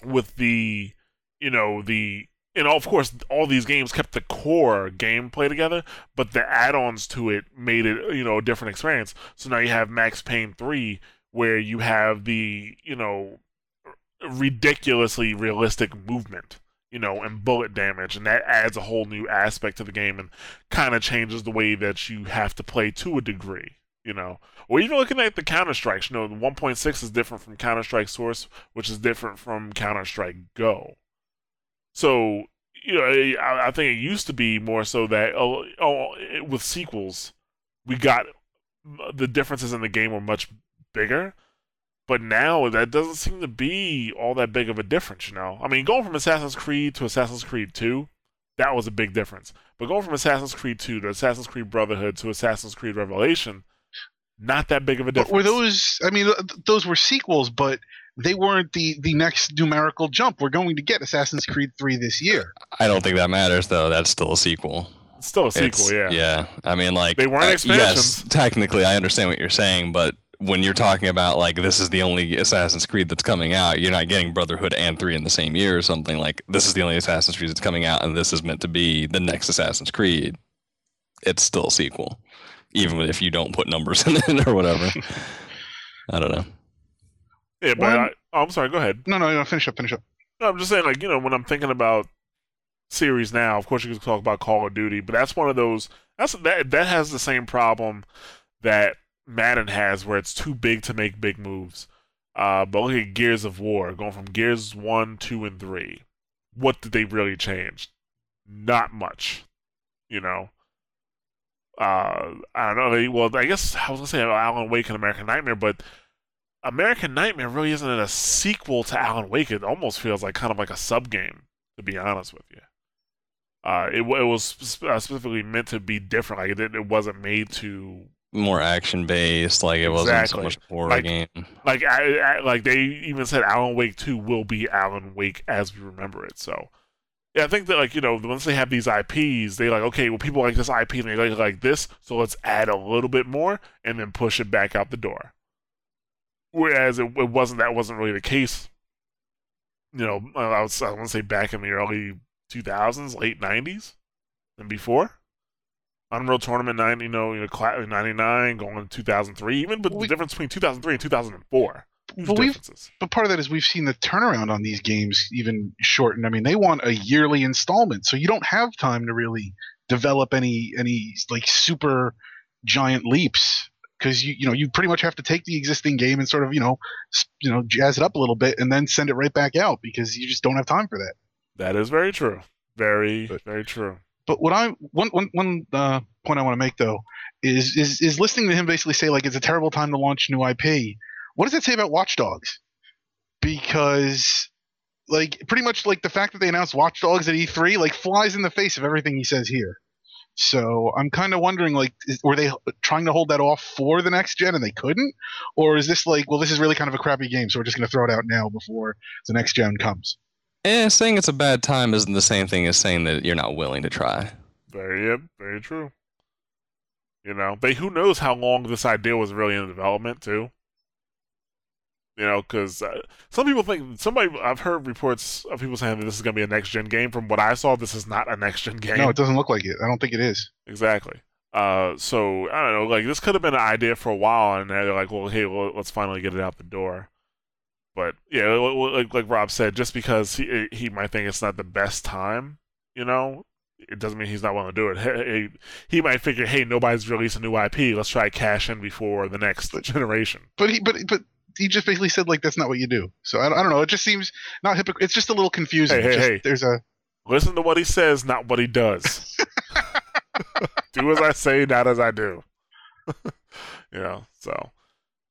with the, you know, the, and of course, all these games kept the core gameplay together, but the add-ons to it made it, you know, a different experience. So now you have Max Payne 3 where you have the, you know, ridiculously realistic movement you know, and bullet damage, and that adds a whole new aspect to the game and kind of changes the way that you have to play to a degree, you know. Or even looking at the Counter Strikes, you know, the 1.6 is different from Counter Strike Source, which is different from Counter Strike Go. So, you know, I, I think it used to be more so that, oh, oh, with sequels, we got the differences in the game were much bigger. But now that doesn't seem to be all that big of a difference, you know. I mean, going from Assassin's Creed to Assassin's Creed 2, that was a big difference. But going from Assassin's Creed 2 to Assassin's Creed Brotherhood to Assassin's Creed Revelation, not that big of a difference. But were those? I mean, those were sequels, but they weren't the the next numerical jump. We're going to get Assassin's Creed 3 this year. i don't think that matters though that's still a sequel It's still a sequel, It's- yeah. Yeah, I mean, like They weren't uh, expansions. Yes, technically, I understand what you're saying, but when you're talking about like this is the only Assassin's Creed that's coming out, you're not getting Brotherhood and three in the same year or something. Like this is the only Assassin's Creed that's coming out, and this is meant to be the next Assassin's Creed. It's still a sequel, even if you don't put numbers in it or whatever. I don't know. Yeah, but One- I, oh, I'm sorry. Go ahead. No, no, no. Finish up. Finish up. No, I'm just saying, like you know, when I'm thinking about series now, of course you can talk about Call of Duty, but that's one of those. That's that that has the same problem that Madden has, where it's too big to make big moves. Uh, but look at Gears of War, going from Gears one, two, and three. What did they really change? Not much, you know. uh, I don't know. They, well, I guess I was gonna say Alan Wake and American Nightmare, but American Nightmare really isn't a sequel to Alan Wake. It almost feels like kind of like a sub game, to be honest with you. Uh, it, it was specifically meant to be different. Like it, it wasn't made to more action based. Like it wasn't Exactly. so much horror Like- game. like I, I, like they even said Alan Wake 2 will be Alan Wake as we remember it. So yeah, I think that like you know once they have these IPs, they like okay, well people like this IP and they like like this, so let's add a little bit more and then push it back out the door. Whereas it, it wasn't that wasn't really the case. You know, I was I want to say back in the early 2000s, late 90s, and before. Unreal Tournament 90, you know, you know, 99 going to 2003, even but We- the difference between 2003 and 2004. But we've differences. but part of that is we've seen the turnaround on these games even shorten. I mean, they want a yearly installment, so you don't have time to really develop any any like super giant leaps because you you know you pretty much have to take the existing game and sort of you know you know jazz it up a little bit and then send it right back out because you just don't have time for that. That is very true. Very, But- very true. But what I one one one uh, point I want to make though is is is listening to him basically say like it's a terrible time to launch new IP. What does that say about Watch Dogs? Because like pretty much like the fact that they announced Watch Dogs at E3 like flies in the face of everything he says here. So I'm kind of wondering like is, were they trying to hold that off for the next gen and they couldn't, or is this like well this is really kind of a crappy game so we're just going to throw it out now before the next gen comes? Eh, saying it's a bad time isn't the same thing as saying that you're not willing to try. Very, yep, very true. You know, but who knows how long this idea was really in development too. You know, because uh, some people think somebody I've heard reports of people saying that this is going to be a next gen game. From what I saw, this is not a next gen game. No, it doesn't look like it. I don't think it is. Exactly. Uh, so I don't know. Like this could have been an idea for a while, and they're like, "Well, hey, well, let's finally get it out the door." But yeah, li- li- like like Rob said, just because he he might think it's not the best time, you know, it doesn't mean he's not willing to do it. He, he, might figure, "Hey, nobody's released a new IP. Let's try cash in before the next generation." But he, but but he just basically said like that's not what you do. So I, don't- I don't know. It just seems not hypocrite. It's just a little confusing. Hey, hey, Just- hey. There's a Listen to what he says, not what he does. do as I say, not as I do. you know, so.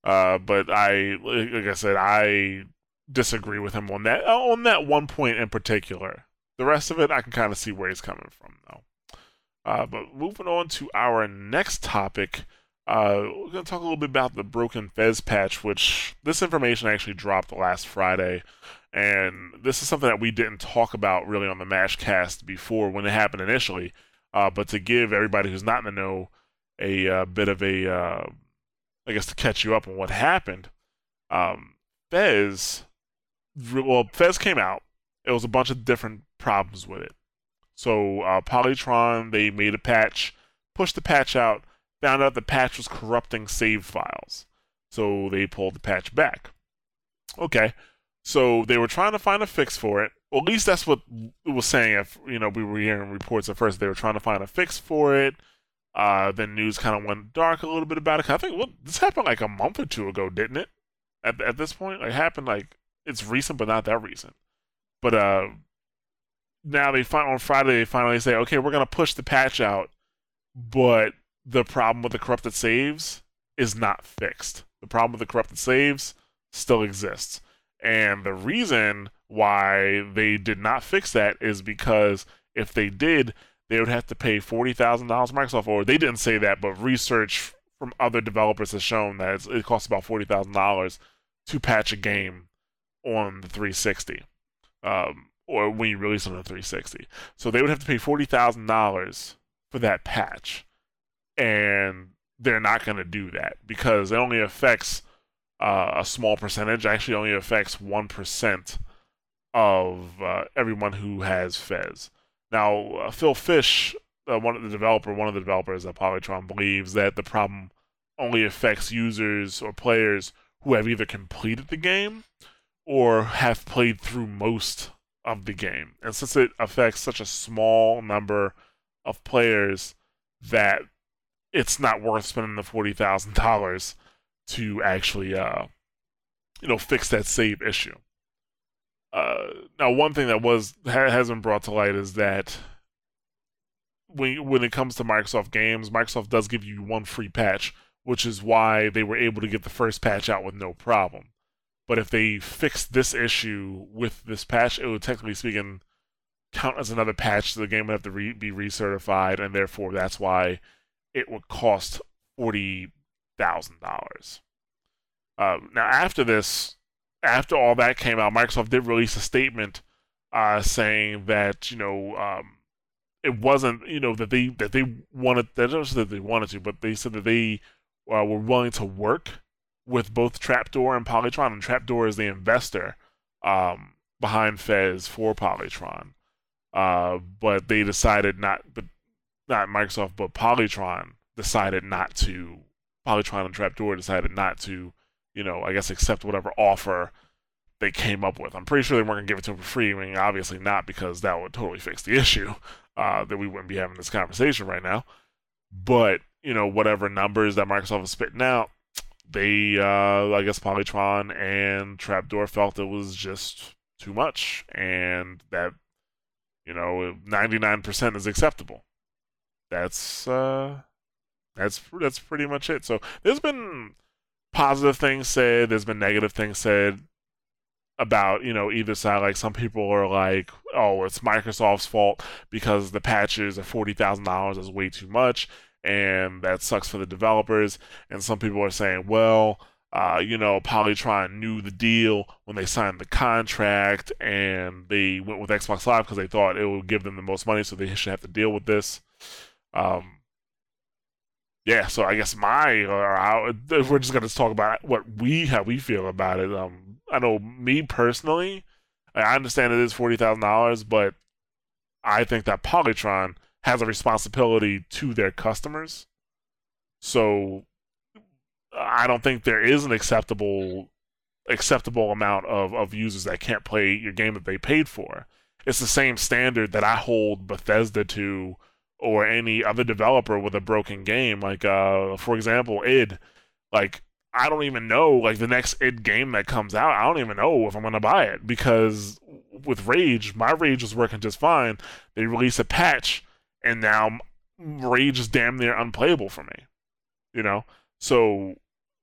Uh, but I, like I said, I disagree with him on that on that one point in particular. The rest of it, I can kind of see where he's coming from, though. Uh, but moving on to our next topic, uh, we're going to talk a little bit about the broken Fez patch, which this information actually dropped last Friday. And this is something that we didn't talk about really on the Mashcast before when it happened initially. Uh, but to give everybody who's not in the know a uh, bit of a, uh, I guess, to catch you up on what happened, um, Fez, well, Fez came out. It was a bunch of different problems with it. So uh, Polytron, they made a patch, pushed the patch out, found out the patch was corrupting save files. So they pulled the patch back. Okay. So they were trying to find a fix for it. Or at least that's what it was saying. If you know, we were hearing reports at first. They were trying to find a fix for it. Uh, then news kind of went dark a little bit about it. I think well, this happened like a month or two ago, didn't it? At at this point, it happened like it's recent, but not that recent. But uh, now they find on Friday they finally say, okay, we're gonna push the patch out, but the problem with the corrupted saves is not fixed. The problem with the corrupted saves still exists. And the reason why they did not fix that is because if they did, they would have to pay forty thousand dollars Microsoft. Or they didn't say that, but research from other developers has shown that it costs about forty thousand dollars to patch a game on the 360, um, or when you release on the 360. So they would have to pay forty thousand dollars for that patch, and they're not going to do that because it only affects uh, a small percentage. Actually, only affects one percent of uh, everyone who has Fez. Now, uh, Phil Fish, uh, one of the developer, one of the developers at Polytron, believes that the problem only affects users or players who have either completed the game or have played through most of the game. And since it affects such a small number of players, that it's not worth spending the forty thousand dollars to actually, uh, you know, fix that save issue. Uh, now, one thing that was ha- has been brought to light is that when when it comes to Microsoft games, Microsoft does give you one free patch, which is why they were able to get the first patch out with no problem. But if they fixed this issue with this patch, it would technically speaking count as another patch. So the game would have to re- be recertified, and therefore that's why it would cost forty thousand dollars. Now, after this, after all that came out, Microsoft did release a statement uh, saying that you know um, it wasn't you know that they that they wanted that just that they wanted to, but they said that they uh, were willing to work with both Trapdoor and Polytron, and Trapdoor is the investor um, behind Fez for Polytron. Uh, but they decided not, but not Microsoft, but Polytron decided not to. Polytron and Trapdoor decided not to, you know, I guess accept whatever offer they came up with. I'm pretty sure they weren't gonna give it to him for free. I mean, obviously not because that would totally fix the issue. Uh, that we wouldn't be having this conversation right now. But you know, whatever numbers that Microsoft is spitting out, they, uh, I guess, Polytron and Trapdoor felt it was just too much, and that you know, 99% is acceptable. That's uh, that's that's pretty much it. So there's been positive things said, there's been negative things said about you know either side. Like some people are like, "Oh, it's Microsoft's fault because the patches are forty thousand dollars is way too much, and that sucks for the developers." And some people are saying, "Well." Uh, you know, Polytron knew the deal when they signed the contract, and they went with Xbox Live because they thought it would give them the most money, so they should have to deal with this. Um, yeah, so I guess my or how, we're just gonna talk about what we how we feel about it. Um, I know me personally, I understand it is forty thousand dollars, but I think that Polytron has a responsibility to their customers. So I don't think there is an acceptable acceptable amount of, of users that can't play your game that they paid for. It's the same standard that I hold Bethesda to or any other developer with a broken game. Like uh for example, id. Like I don't even know like the next id game that comes out. I don't even know if I'm gonna buy it because with Rage, my Rage was working just fine. They release a patch, and now Rage is damn near unplayable for me. You know, so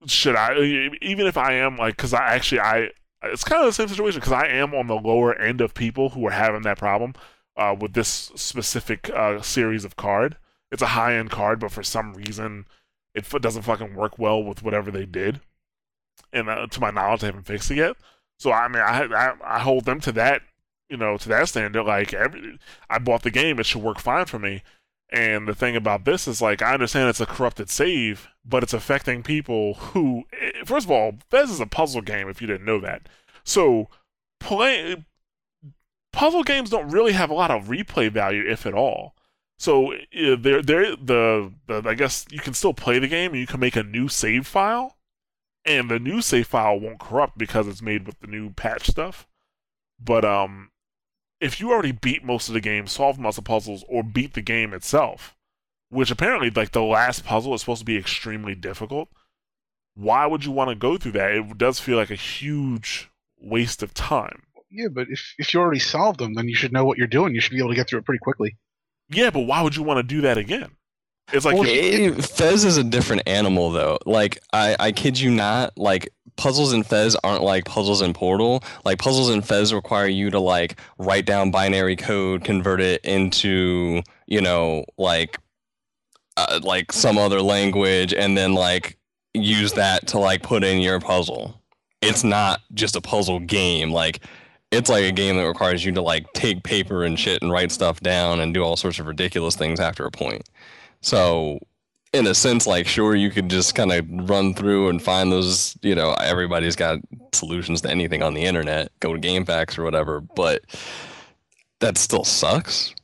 should I even if I am like because I actually I it's kind of the same situation because I am on the lower end of people who are having that problem uh, with this specific uh, series of card. It's a high end card, but for some reason it doesn't fucking work well with whatever they did. And uh, to my knowledge, they haven't fixed it yet. So I mean, I, I I hold them to that, you know, to that standard. Like every, I bought the game, it should work fine for me. And the thing about this is, like, I understand it's a corrupted save, but it's affecting people who, eh, first of all, Fez is a puzzle game. If you didn't know that, so play puzzle games don't really have a lot of replay value, if at all. So they're, they're the, the I guess you can still play the game and you can make a new save file, and the new save file won't corrupt because it's made with the new patch stuff. But um, if you already beat most of the game, solved most of the puzzles, or beat the game itself, which apparently like the last puzzle is supposed to be extremely difficult, why would you want to go through that? It does feel like a huge waste of time. Yeah, but if if you already solved them, then you should know what you're doing. You should be able to get through it pretty quickly. Yeah, but why would you want to do that again? It's like well, it, Fez is a different animal though. Like I, I kid you not. Like puzzles in Fez aren't like puzzles in Portal. Like puzzles in Fez require you to like write down binary code, convert it into you know like uh, like some other language, and then like use that to like put in your puzzle. It's not just a puzzle game. Like it's like a game that requires you to like take paper and shit and write stuff down and do all sorts of ridiculous things after a point. So in a sense, like sure you could just kind of run through and find those. You know, everybody's got solutions to anything on the internet. Go to GameFAQs or whatever, but that still sucks.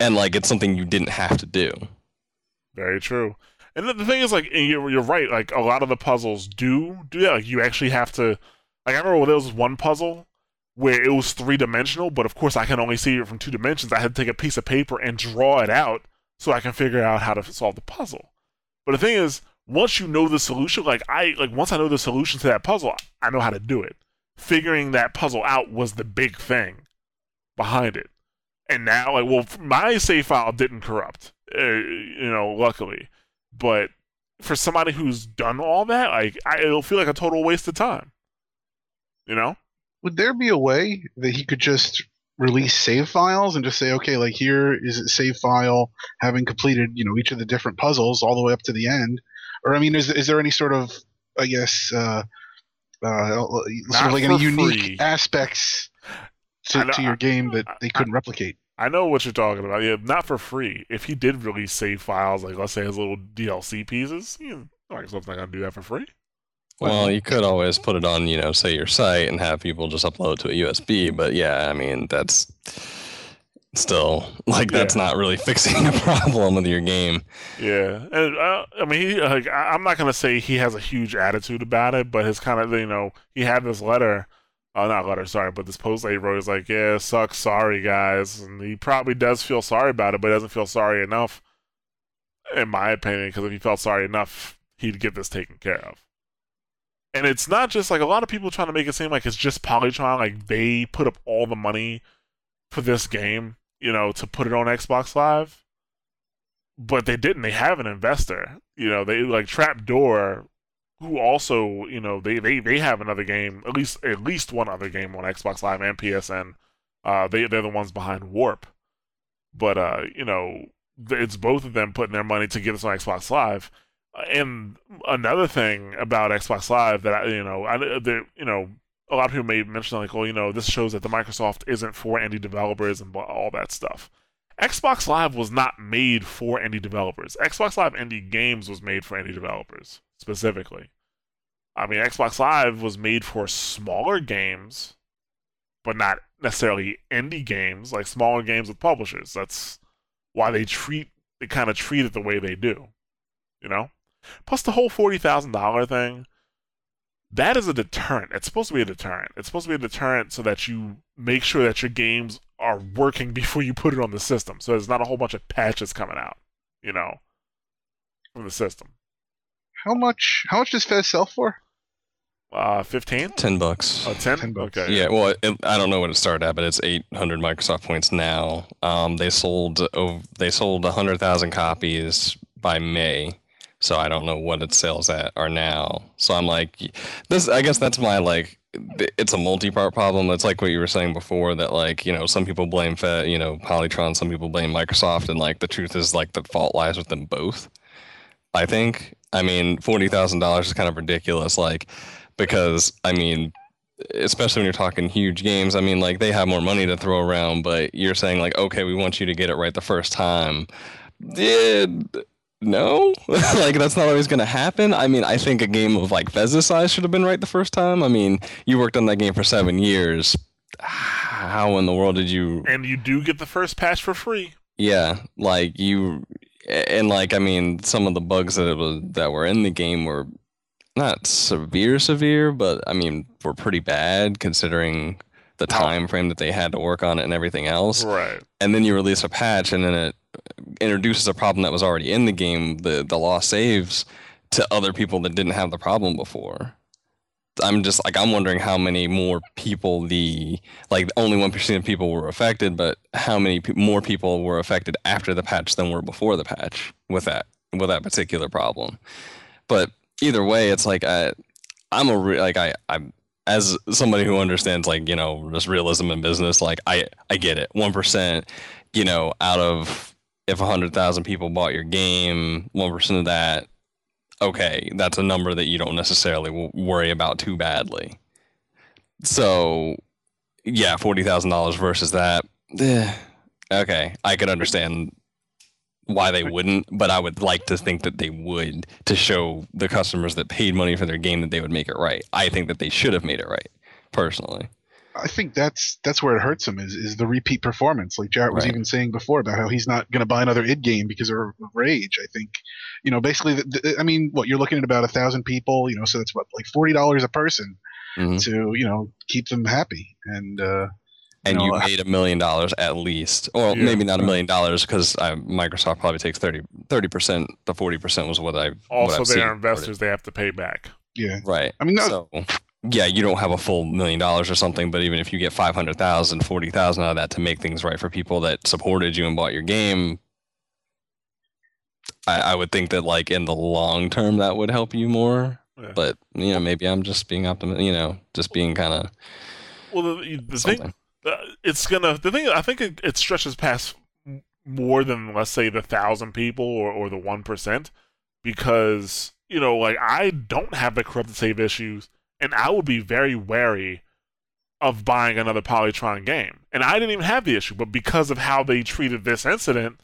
And like it's something you didn't have to do. Very true. And the thing is, like you're, you're right. Like a lot of the puzzles do do that. Like you actually have to. Like I remember there was one puzzle where it was three dimensional, but of course I can only see it from two dimensions. I had to take a piece of paper and draw it out so I can figure out how to solve the puzzle. But the thing is, once you know the solution, like I like once I know the solution to that puzzle, I know how to do it. Figuring that puzzle out was the big thing behind it. And now, like, well, my save file didn't corrupt, uh, you know, luckily. But for somebody who's done all that, like, I, it'll feel like a total waste of time. You know? Would there be a way that he could just release save files and just say, okay, like here is a save file having completed, you know, each of the different puzzles all the way up to the end? Or I mean, is is there any sort of, I guess, uh, uh, sort of like any unique free. aspects to, know- to your game that they couldn't replicate? I know what you're talking about. Yeah, not for free. If he did release save files, like let's say his little DLC pieces, you know, Microsoft's not gonna do that for free. Well, you could always put it on, you know, say your site and have people just upload to a USB. But yeah, I mean, that's still like that's Yeah. not really fixing a problem with your game. Yeah, and uh, I mean, he, like, I'm not gonna say he has a huge attitude about it, but his kind of, you know, he had this letter, uh, not letter, sorry, but this post that he wrote is like, yeah, sucks, sorry guys, and he probably does feel sorry about it, but doesn't feel sorry enough, in my opinion, because if he felt sorry enough, he'd get this taken care of. And it's not just like a lot of people trying to make it seem like it's just Polytron, like they put up all the money for this game, you know, to put it on Xbox Live but they didn't. They have an investor. You know, they like Trapdoor, who also, you know, they, they, they have another game, at least at least one other game on Xbox Live and PSN. Uh, they they're the ones behind Warp, but uh, you know, it's both of them putting their money to get this on Xbox Live. And another thing about Xbox Live that I, you know, I, you know, a lot of people may mention like, well, you know, this shows that the Microsoft isn't for indie developers and all that stuff. Xbox Live was not made for indie developers. Xbox Live Indie Games was made for indie developers specifically. I mean, Xbox Live was made for smaller games, but not necessarily indie games, like smaller games with publishers. That's why they treat they kind of treat it the way they do. You know? Plus the whole forty thousand dollar thing. That is a deterrent. It's supposed to be a deterrent. It's supposed to be a deterrent so that you make sure that your games are working before you put it on the system. So there's not a whole bunch of patches coming out, you know, from the system. How much? How much does Fez sell for? Uh, 15? Ten bucks. Oh, 10? 10 bucks. Okay. Yeah, well, it, I don't know what it started at, but it's 800 Microsoft points now. Um, they sold ov- they sold 100,000 copies by May, so I don't know what its sales at are now. So I'm like, this. I guess that's my like. It's a multi-part problem. It's like what you were saying before that like you know some people blame Fe- you know Polytron, some people blame Microsoft, and like the truth is like the fault lies with them both. I think. I mean, forty thousand dollars is kind of ridiculous. Like because I mean, especially when you're talking huge games, I mean, like they have more money to throw around, but you're saying like, okay, we want you to get it right the first time. Did no, like that's not always gonna happen. I mean, I think a game of like Fez's size should have been right the first time. I mean, you worked on that game for seven years. How in the world did you And you do get the first patch for free. yeah, like you, and like I mean, some of the bugs that it was that were in the game were not severe, severe, but I mean, were pretty bad considering the time frame that they had to work on it and everything else. Right. And then you release a patch, and then it introduces a problem that was already in the game, the the lost saves, to other people that didn't have the problem before. I'm just like I'm wondering how many more people the like only one percent of people were affected, but how many pe- more people were affected after the patch than were before the patch with that with that particular problem. But either way, it's like I, I'm a re- like I I'm as somebody who understands like you know just realism in business, like I I get it. One percent, you know, out of if hundred thousand people bought your game, one percent of that okay, that's a number that you don't necessarily worry about too badly. So, yeah, forty thousand dollars versus that. eh, okay, I could understand why they wouldn't, but I would like to think that they would to show the customers that paid money for their game that they would make it right. I think that they should have made it right, personally. I think that's that's where it hurts him is is the repeat performance. Like Jarrett was Right. even saying before about how he's not going to buy another id game because of rage. I think, you know, basically, the, the, I mean, what you're looking at about a thousand people, you know, so that's what like forty dollars a person Mhm. to you know keep them happy. And uh, And know, you made a million dollars at least, or Yeah. maybe not a million dollars because Microsoft probably takes 30 percent. The forty percent was what I what Also, I've they seen are reported. investors. They have to pay back. yeah, Right. I mean, no, so yeah, you don't have a full million dollars or something, but even if you get 500,000, 40,000 out of that to make things right for people that supported you and bought your game, I, I would think that like in the long term that would help you more. Yeah. But you know, maybe I'm just being optimistic. You know, just being kind of Well, the, the thing uh, it's gonna the thing I think it, it stretches past more than let's say the thousand people or, or the one percent because you know like I don't have the corrupted save issues and I would be very wary of buying another Polytron game and I didn't even have the issue but because of how they treated this incident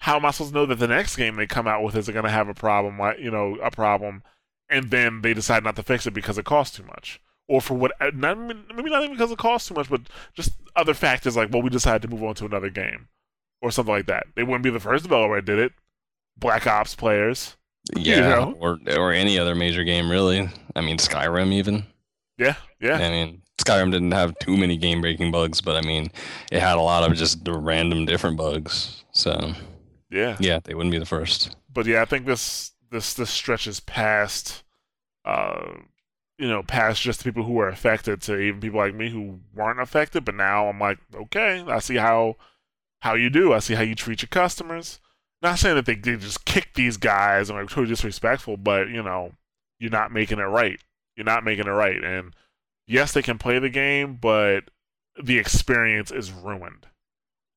how am I supposed to know that the next game they come out with is going to have a problem like you know a problem and then they decide not to fix it because it costs too much or for what uh, not, maybe not even because it costs too much, but just other factors like well we decided to move on to another game or something like that. They wouldn't be the first developer that did it. Black Ops players, Yeah, know? or or any other major game really. I mean, Skyrim even. yeah, yeah, I mean, Skyrim didn't have too many game breaking bugs, but I mean, it had a lot of just the random different bugs. So yeah. yeah, they wouldn't be the first. But yeah, I think this this this stretches past, uh, you know, past just the people who were affected to even people like me who weren't affected. But now I'm like, okay, I see how how you do. I see how you treat your customers. Not saying that they, they just kick these guys and are totally disrespectful, but you know, you're not making it right. You're not making it right. And yes, they can play the game, but the experience is ruined.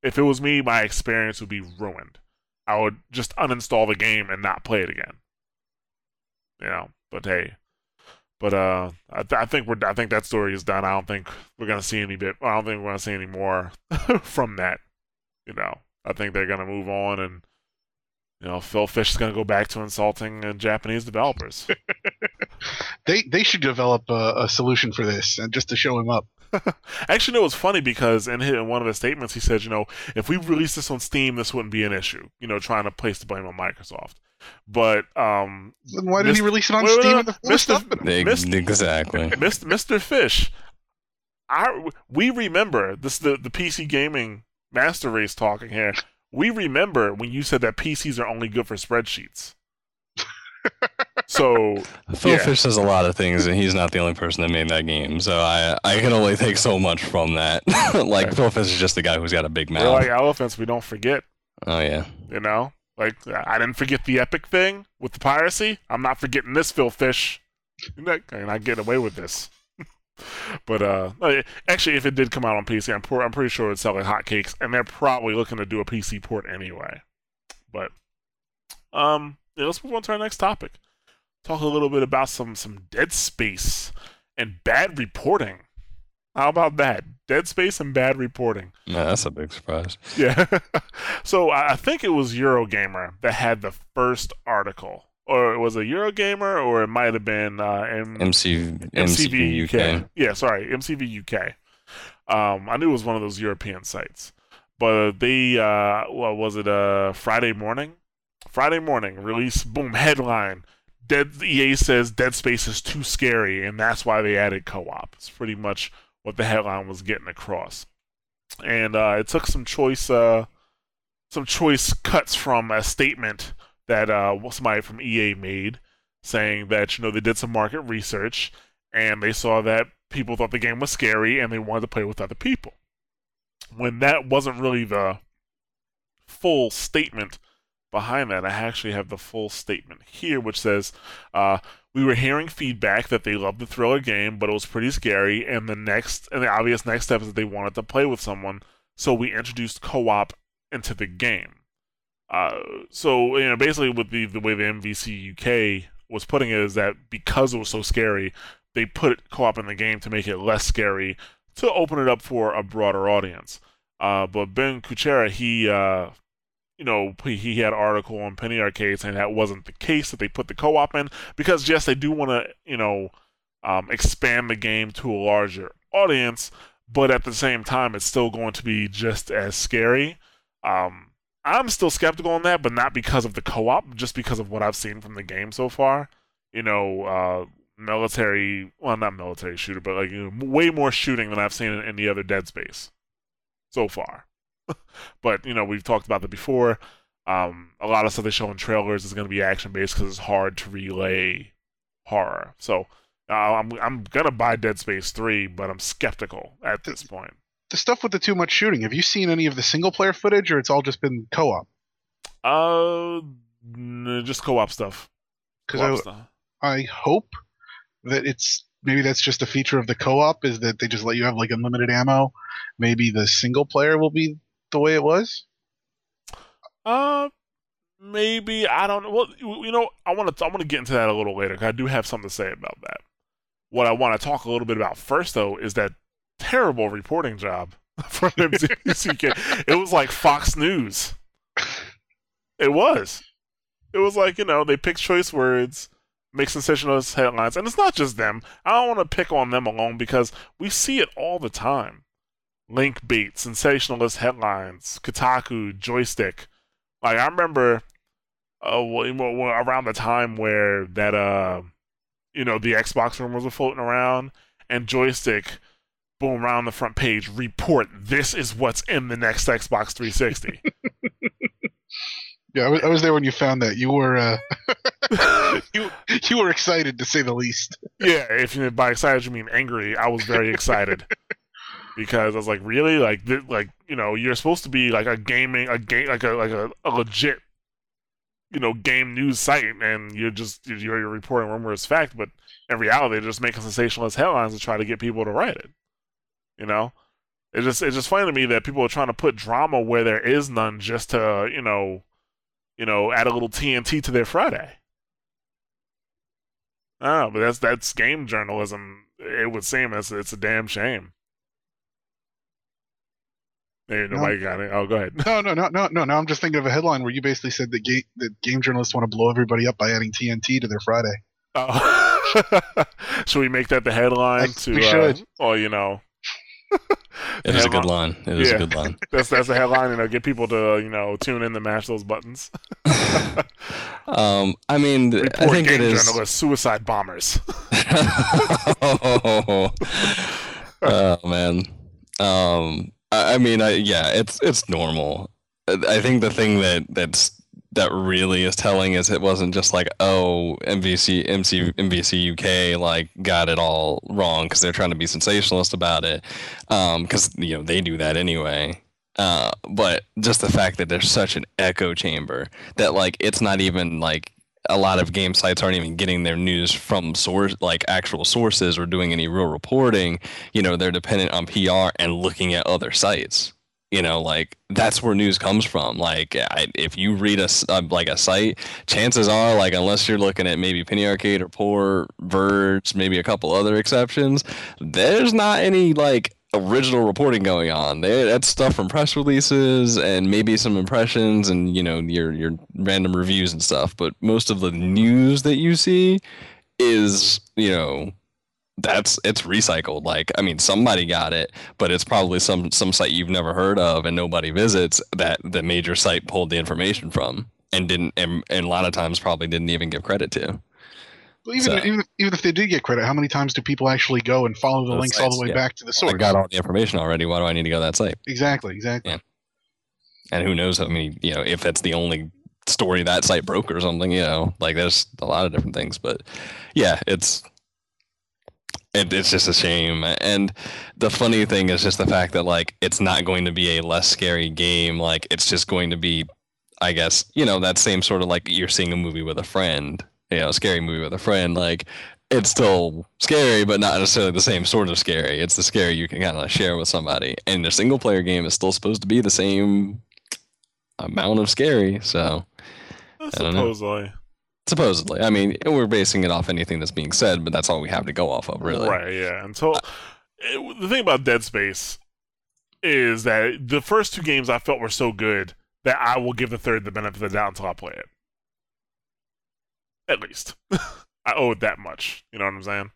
If it was me, my experience would be ruined. I would just uninstall the game and not play it again. You know, but hey, but uh, I, th- I think we're I think that story is done. I don't think we're gonna see any bit. I don't think we're gonna see any more from that. You know, I think they're gonna move on, and you know, Phil Fish is gonna go back to insulting uh, Japanese developers. They they should develop a, a solution for this, and just to show him up. Actually, no, it was funny because in, his, in one of his statements, he said, you know, if we released this on Steam, this wouldn't be an issue. You know, trying to place the blame on Microsoft. But um, Then why didn't he release it on wait, wait, Steam no, in the Mr. first stopping him? Ex- Missed- Exactly. Mr. Mr. Fish, I we remember this the the PC gaming master race talking here. We remember when you said that PCs are only good for spreadsheets. so Phil Yeah. Fish says a lot of things, and he's not the only person that made that game. So I I can only take so much from that. like Right. Phil Fish is just the guy who's got a big we're mouth. like elephants, we don't forget. oh yeah. You know, like I didn't forget the epic thing with the piracy. I'm not forgetting this, Phil Fish. You're not getting away with this. But uh, actually, if it did come out on PC, I'm, I'm pretty sure it's selling hotcakes, and they're probably looking to do a PC port anyway. But um, yeah, let's move on to our next topic. Talk a little bit about some some Dead Space and bad reporting. How about that? Dead Space and bad reporting. No, that's a big surprise. Yeah. so I think it was Eurogamer that had the first article, or it was a Eurogamer, or it might have been uh, M- MC MCV UK. Yeah, sorry, MCV UK. Um, I knew it was one of those European sites, but they, uh, what was it? Uh, Friday morning. Friday morning release. Boom headline. Dead EA says Dead Space is too scary, and that's why they added co-op. It's pretty much what the headline was getting across. And uh, it took some choice, uh, some choice cuts from a statement that uh, somebody from EA made, saying that you know they did some market research and they saw that people thought the game was scary and they wanted to play with other people. When that wasn't really the full statement behind that, I actually have the full statement here, which says, uh, "We were hearing feedback that they loved the thriller game, but it was pretty scary, and the next and the obvious next step is that they wanted to play with someone, so we introduced co-op into the game." Uh, so you know, basically, with the the way the MVC UK was putting it is that because it was so scary, they put co-op in the game to make it less scary to open it up for a broader audience. Uh, but Ben Kuchera, he, uh, you know, he, had an article on Penny Arcade saying that wasn't the case that they put the co-op in because yes, they do want to, you know, um, expand the game to a larger audience, but at the same time, it's still going to be just as scary. Um, I'm still skeptical on that, but not because of the co-op, just because of what I've seen from the game so far. You know, uh, military, well, not military shooter, but like you know, way more shooting than I've seen in any other Dead Space so far. but you know, we've talked about that before. Um, a lot of stuff they show in trailers is going to be action based because it's hard to relay horror. So Uh, I'm I'm gonna buy Dead Space three, but I'm skeptical at this point. The stuff with the too much shooting. Have you seen any of the single player footage, or it's all just been co-op? Uh, n- just co-op stuff. Because I, stuff. I hope that it's maybe that's just a feature of the co-op is that they just let you have like unlimited ammo. Maybe the single player will be the way it was. Uh, maybe I don't know. Well, you know, I want to I want to get into that a little later. 'cause I do have something to say about that. What I want to talk a little bit about first, though, is that terrible reporting job from MCK. it was like Fox News. It was. It was like you know they pick choice words, make sensationalist headlines, and it's not just them. I don't want to pick on them alone because we see it all the time. Link bait, sensationalist headlines, Kotaku, Joystiq. Like I remember, uh, w- w- around the time where that uh, you know, the Xbox rumors were floating around, and Joystiq, boom, around the front page, report this is what's in the next Xbox 360. Yeah, I was, I was there when you found that. You were uh, you you were excited to say the least. yeah, if you by excited you mean angry, I was very excited because I was like, really, like, th- like you know, you're supposed to be like a gaming, a game, like a like a, a legit, you know, game news site, and you're just you're, you're reporting rumor as fact, but in reality, they're just making sensationalist headlines to try to get people to write it. You know, it's just it's just funny to me that people are trying to put drama where there is none, just to you know, you know, add a little TNT to their Friday. I know, but that's that's game journalism. It would seem it's it's a damn shame. Hey, nobody got it. Oh, go ahead. No, no, no, no, no. Now I'm just thinking of a headline where you basically said that, ga- that game journalists want to blow everybody up by adding TNT to their Friday. Oh. should we make that the headline Yes, to? we uh, should. or you know, It is a good line. It is Yeah. a good line. that's that's the headline. You know, get people to you know tune in to mash those buttons. um, I mean, I Report think game it is. journalists, suicide bombers. oh man. Um, I, I mean, I, yeah, it's it's normal. I I think the thing that that's that really is telling is it wasn't just like oh MVC MC MVC UK like got it all wrong because they're trying to be sensationalist about it because you know they do that anyway. Uh, but just the fact that there's such an echo chamber that like it's not even like a lot of game sites aren't even getting their news from source like actual sources or doing any real reporting you know they're dependent on pr and looking at other sites you know like that's where news comes from. Like I, if you read a uh, like a site chances are like unless you're looking at maybe penny arcade or poor verge maybe a couple other exceptions there's not any like original reporting going on. There that's stuff from press releases and maybe some impressions and you know your your random reviews and stuff but most of the news that you see is you know that's it's recycled like i mean somebody got it but it's probably some some site you've never heard of and nobody visits that the major site pulled the information from and didn't and, and a lot of times probably didn't even give credit to Well, even, So- even even if they did get credit, how many times do people actually go and follow the links all the way yeah. back to the source? i got all the information already why do i need to go to that site Exactly, exactly. Yeah. and who knows how many you know if that's the only story that site broke or something you know like there's a lot of different things but yeah it's it, it's just a shame. And the funny thing is just the fact that like it's not going to be a less scary game. Like it's just going to be i guess you know that same sort of like you're seeing a movie with a friend you know a scary movie with a friend. Like it's still scary but not necessarily the same sort of scary. It's the scary you can kind of share with somebody. And the single player game is still supposed to be the same amount of scary so don't know. Supposedly, supposedly i mean we're basing it off anything that's being said but that's all we have to go off of really right? Yeah. Until it, the thing about Dead Space is that the first two games I felt were so good that I will give the third the benefit of the doubt until I play it. At least I owe it that much. You know what I'm saying?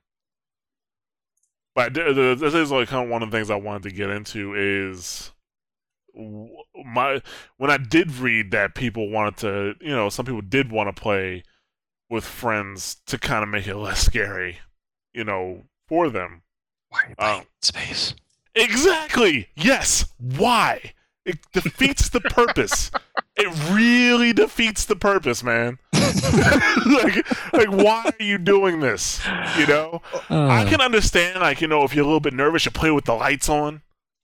But this is like kind of one of the things I wanted to get into is my when I did read that people wanted to, you know, some people did want to play with friends to kind of make it less scary, you know, for them. why are you Oh. space Exactly. Yes. Why? It defeats the purpose. it really defeats the purpose, man. like, like, why are you doing this? You know, Uh, I can understand, like, you know, if you're a little bit nervous, you play with the lights on.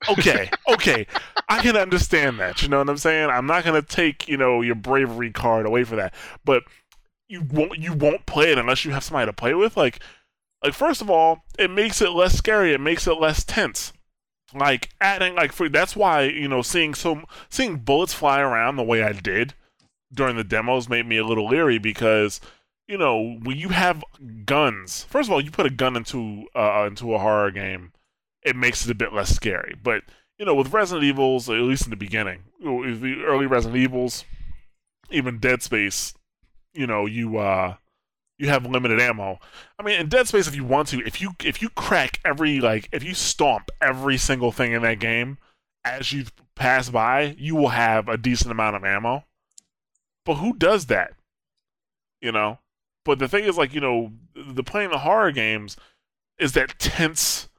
Okay, okay, I can understand that. You know what I'm saying? I'm not gonna take, you know, your bravery card away for that, but you won't, you won't play it unless you have somebody to play with. Like, like first of all, it makes it less scary. It makes it less tense. Like adding, like, for that's why you know, seeing so seeing bullets fly around the way I did during the demos made me a little leery because you know when you have guns first of all you put a gun into uh, into a horror game it makes it a bit less scary but you know with resident evils at least in the beginning the early resident evils even dead space you know you uh you have limited ammo i mean in dead space if you want to if you if you crack every like if you stomp every single thing in that game as you pass by you will have a decent amount of ammo but who does that? You know? But the thing is, like, you know, the playing the horror games is that tense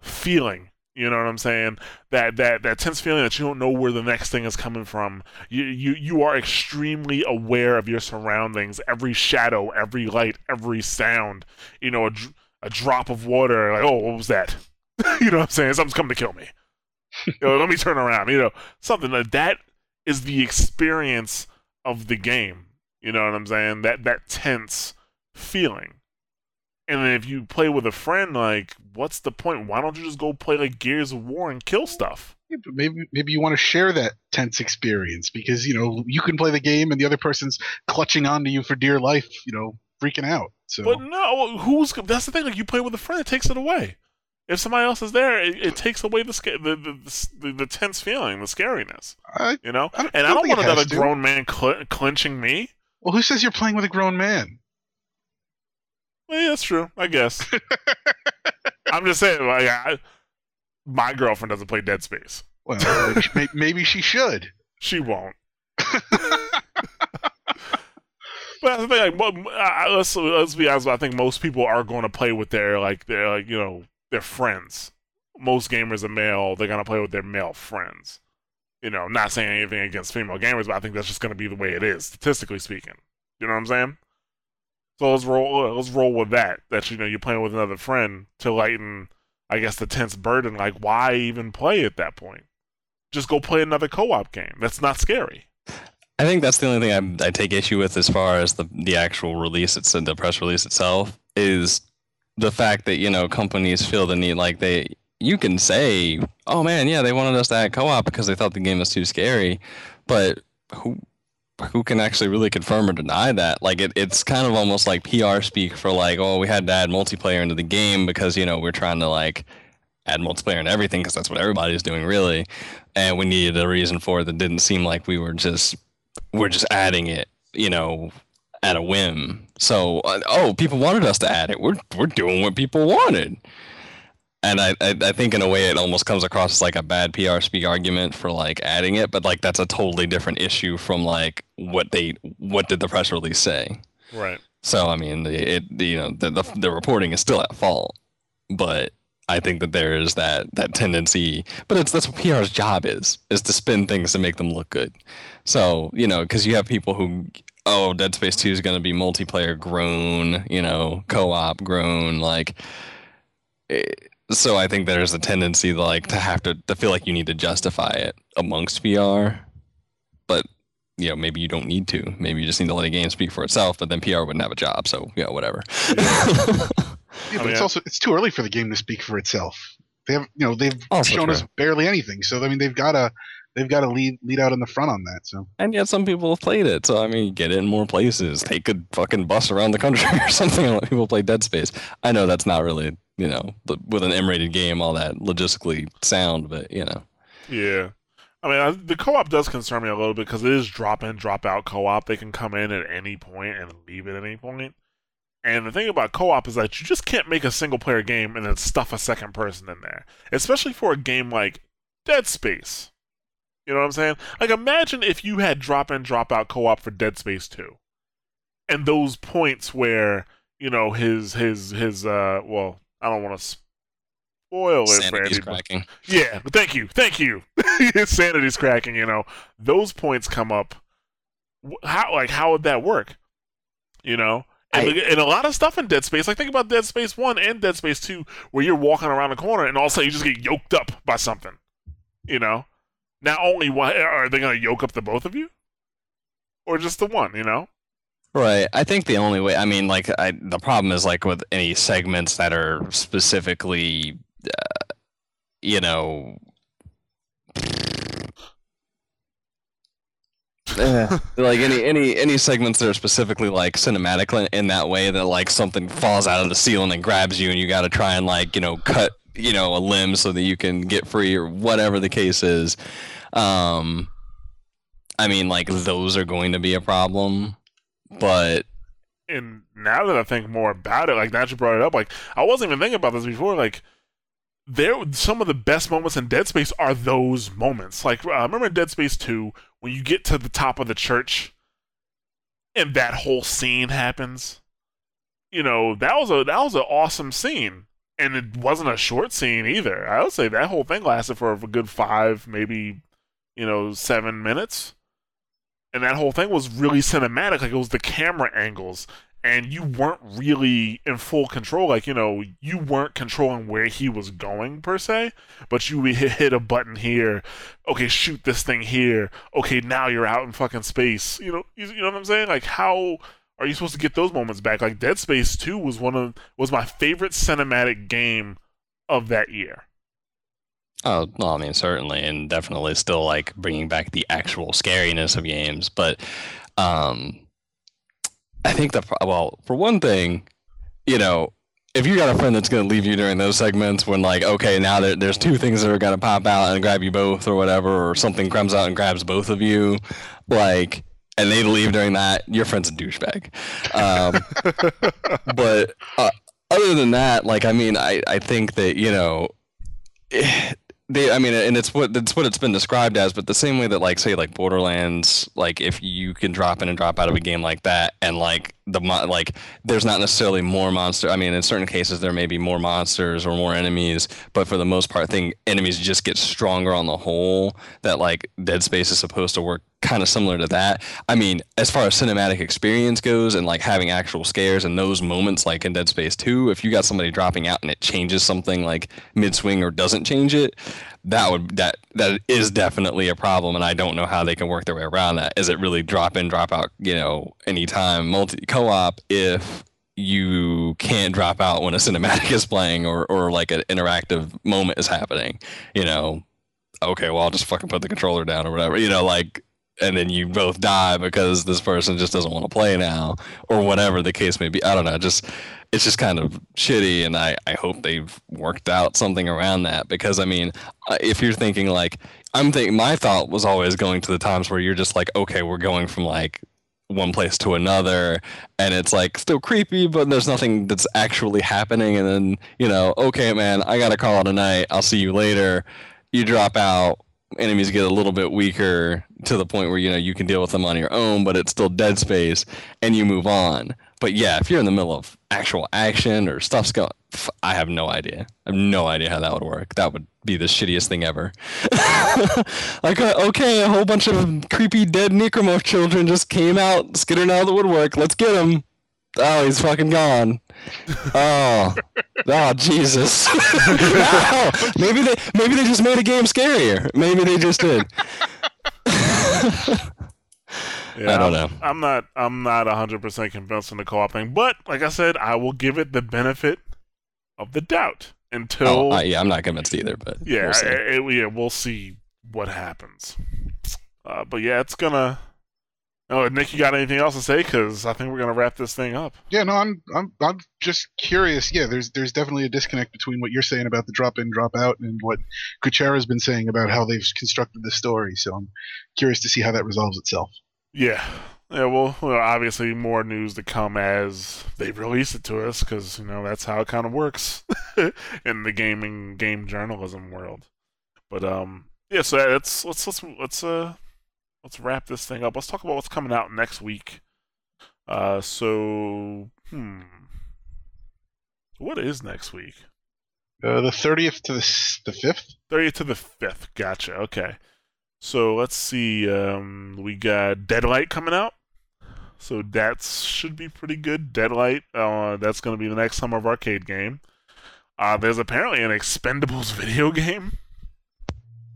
feeling. You know what I'm saying? That that that tense feeling that you don't know where the next thing is coming from. You you you are extremely aware of your surroundings, every shadow, every light, every sound. You know, a, a drop of water, like, oh, what was that? you know what I'm saying? Something's coming to kill me. you know, let me turn around. You know, something like that is the experience of the game. You know what I'm saying? That that tense feeling. And then if you play with a friend, like, what's the point? Why don't you just go play like Gears of War and kill stuff? Yeah, but maybe maybe you want to share that tense experience because you know you can play the game and the other person's clutching onto you for dear life, you know, freaking out. So But no, who's that's the thing. Like you play with a friend, it takes it away. If somebody else is there, it, it takes away the, sca- the, the the the tense feeling, the scariness. I, You know, I and I don't want another grown man cl- clinching me. well, who says you're playing with a grown man? Well, yeah, that's true. I guess. I'm just saying, like, I, my girlfriend doesn't play Dead Space. Well, maybe, she- may- maybe she should. She won't. But I think, like, let's let's be honest. I think most people are going to play with their like their like you know their friends. Most gamers are male. They're gonna play with their male friends. You know, not saying anything against female gamers, but I think that's just gonna be the way it is, statistically speaking. You know what I'm saying? So let's roll. Let's roll with that. That you know you're playing with another friend to lighten, I guess, the tense burden. Like, why even play at that point? Just go play another co-op game. That's not scary. I think that's the only thing I, I take issue with as far as the the actual release, it's the press release itself, is the fact that you know companies feel the need like they you can say, oh man, yeah, they wanted us to add co-op because they thought the game was too scary, but who who can actually really confirm or deny that? Like it, it's kind of almost like PR speak for like, oh, we had to add multiplayer into the game because you know we're trying to like add multiplayer and everything because that's what everybody's doing really, and we needed a reason for it that didn't seem like we were just we're just adding it, you know, at a whim. So, uh, oh, people wanted us to add it. We're we're doing what people wanted. And I, I, I think in a way it almost comes across as like a bad PR speak argument for like adding it, but like that's a totally different issue from like what they what did the press release say. Right. So I mean, the, it the, you know the, the the reporting is still at fault, but I think that there is that that tendency. But it's that's what PR's job is is to spin things to make them look good. So you know, because you have people who oh, Dead Space Two is going to be multiplayer grown, you know, co-op grown, like. It, so I think there's a tendency like to have to to feel like you need to justify it amongst PR, but you know, maybe you don't need to. Maybe you just need to let a game speak for itself. But then PR wouldn't have a job, so yeah, whatever. Yeah, but it's also it's too early for the game to speak for itself. They have you know they've Also shown us barely anything. So I mean they've got to they've got to lead lead out in the front on that. So and yet some people have played it. So I mean, get it in more places. Take a fucking bus around the country or something and let people play Dead Space. I know that's not really, you know, with an M-rated game, all that logistically sound, but you know, Yeah. I mean, I, the co-op does concern me a little bit because it is drop in, drop out co-op. They can come in at any point and leave at any point. And the thing about co-op is that you just can't make a single-player game and then stuff a second person in there, especially for a game like Dead Space. You know what I'm saying? Like, imagine if you had drop in, drop out co-op for Dead Space 2, and those points where you know his his his uh well, I don't want to spoil it for cracking. Yeah, thank you, thank you. His sanity's cracking. You know, those points come up. How like how would that work? You know, and, I- and a lot of stuff in Dead Space. Like think about Dead Space One and Dead Space Two, where you're walking around the corner and all of a sudden you just get yoked up by something. You know, not only why are they going to yoke up the both of you, or just the one? You know. Right. I think the only way, I mean, like, I, the problem is like with any segments that are specifically, uh, you know, eh, like any any any segments that are specifically like cinematic in- in that way that like something falls out of the ceiling and grabs you and you got to try and like you know cut you know a limb so that you can get free or whatever the case is. Um, I mean, like those are going to be a problem, but and now that I think more about it, like that you brought it up, like I wasn't even thinking about this before. Like there, some of the best moments in Dead Space are those moments. Like uh, remember in Dead Space Two when you get to the top of the church, and that whole scene happens. You know that was a that was an awesome scene, and it wasn't a short scene either. I would say that whole thing lasted for a good five, maybe you know seven minutes. And that whole thing was really cinematic like it was the camera angles. And you weren't really in full control like you know you weren't controlling where he was going per se but you hit a button here. Okay shoot this thing here. Okay now you're out in fucking space. You know you, you know what i'm saying? Like how are you supposed to get those moments back? Like dead space 2 was one of was my favorite cinematic game of that year Oh, well, I mean, certainly, and definitely still like bringing back the actual scariness of games. But um, I think the well, for one thing, you know, if you got a friend that's going to leave you during those segments when like, okay, now there, there's two things that are going to pop out and grab you both or whatever, or something comes out and grabs both of you, like, and they leave during that, your friend's a douchebag. Um, but uh, other than that, like I mean, I I think that you know, they I mean, and it's what it's what it's been described as. But the same way that like say like Borderlands, like if you can drop in and drop out of a game like that, and like the like there's not necessarily more monster. I mean, in certain cases there may be more monsters or more enemies, but for the most part, I think enemies just get stronger on the whole. That like Dead Space is supposed to work kind of similar to that. I mean, as far as cinematic experience goes and like having actual scares and those moments like in Dead Space 2, if you got somebody dropping out and it changes something like mid swing or doesn't change it, that would that that is definitely a problem and I don't know how they can work their way around that. Is it really drop in, drop out, you know, anytime multi co-op if you can't drop out when a cinematic is playing or, or like an interactive moment is happening, you know, okay, well, I'll just fucking put the controller down or whatever, you know, like, and then you both die because this person just doesn't want to play now or whatever the case may be. I don't know. Just, it's just kind of shitty. And I, I hope they've worked out something around that because, I mean, uh, if you're thinking like, I'm thinking, my thought was always going to the times where you're just like, okay, we're going from like one place to another and it's like still creepy but there's nothing that's actually happening and then you know okay man i gotta call it a night i'll see you later you drop out enemies get a little bit weaker to the point where you know you can deal with them on your own but it's still dead space and you move on but yeah if you're in the middle of actual action or stuff's going I have no idea. I have no idea how that would work. That would be the shittiest thing ever. Like uh, okay a whole bunch of creepy dead necromorph children just came out skittering out of the woodwork. Let's get him oh he's fucking gone. Oh. Oh jesus. Ow! maybe they maybe they just made a game scarier. Maybe they just did Yeah, I don't I'm- know. I'm not. I'm not 100 percent convinced on the co-op thing, but like I said, I will give it the benefit of the doubt until. oh, I, yeah i'm not convinced either but yeah, we'll see. I- I- yeah, we'll see what happens. Uh, but yeah, it's gonna. Oh, Nick, you got anything else to say? Because I think we're gonna wrap this thing up. Yeah, no, I'm I'm I'm just curious. Yeah, there's there's definitely a disconnect between what you're saying about the drop in, drop out, and what Kuchera's been saying about how they've constructed the story. So I'm curious to see how that resolves itself. Yeah. Yeah, well, well, obviously more news to come as they release it to us, because you know that's how it kind of works in the gaming game journalism world. But um, yeah. So let's let's let's let's uh let's wrap this thing up. Let's talk about what's coming out next week. Uh, so hmm, what is next week? Uh, the 30th to the the 5th. 30th to the 5th. Gotcha. Okay. So let's see. Um, we got Deadlight coming out. so that should be pretty good. Deadlight, uh, that's going to be the next Summer of Arcade game. Uh, there's apparently an Expendables video game.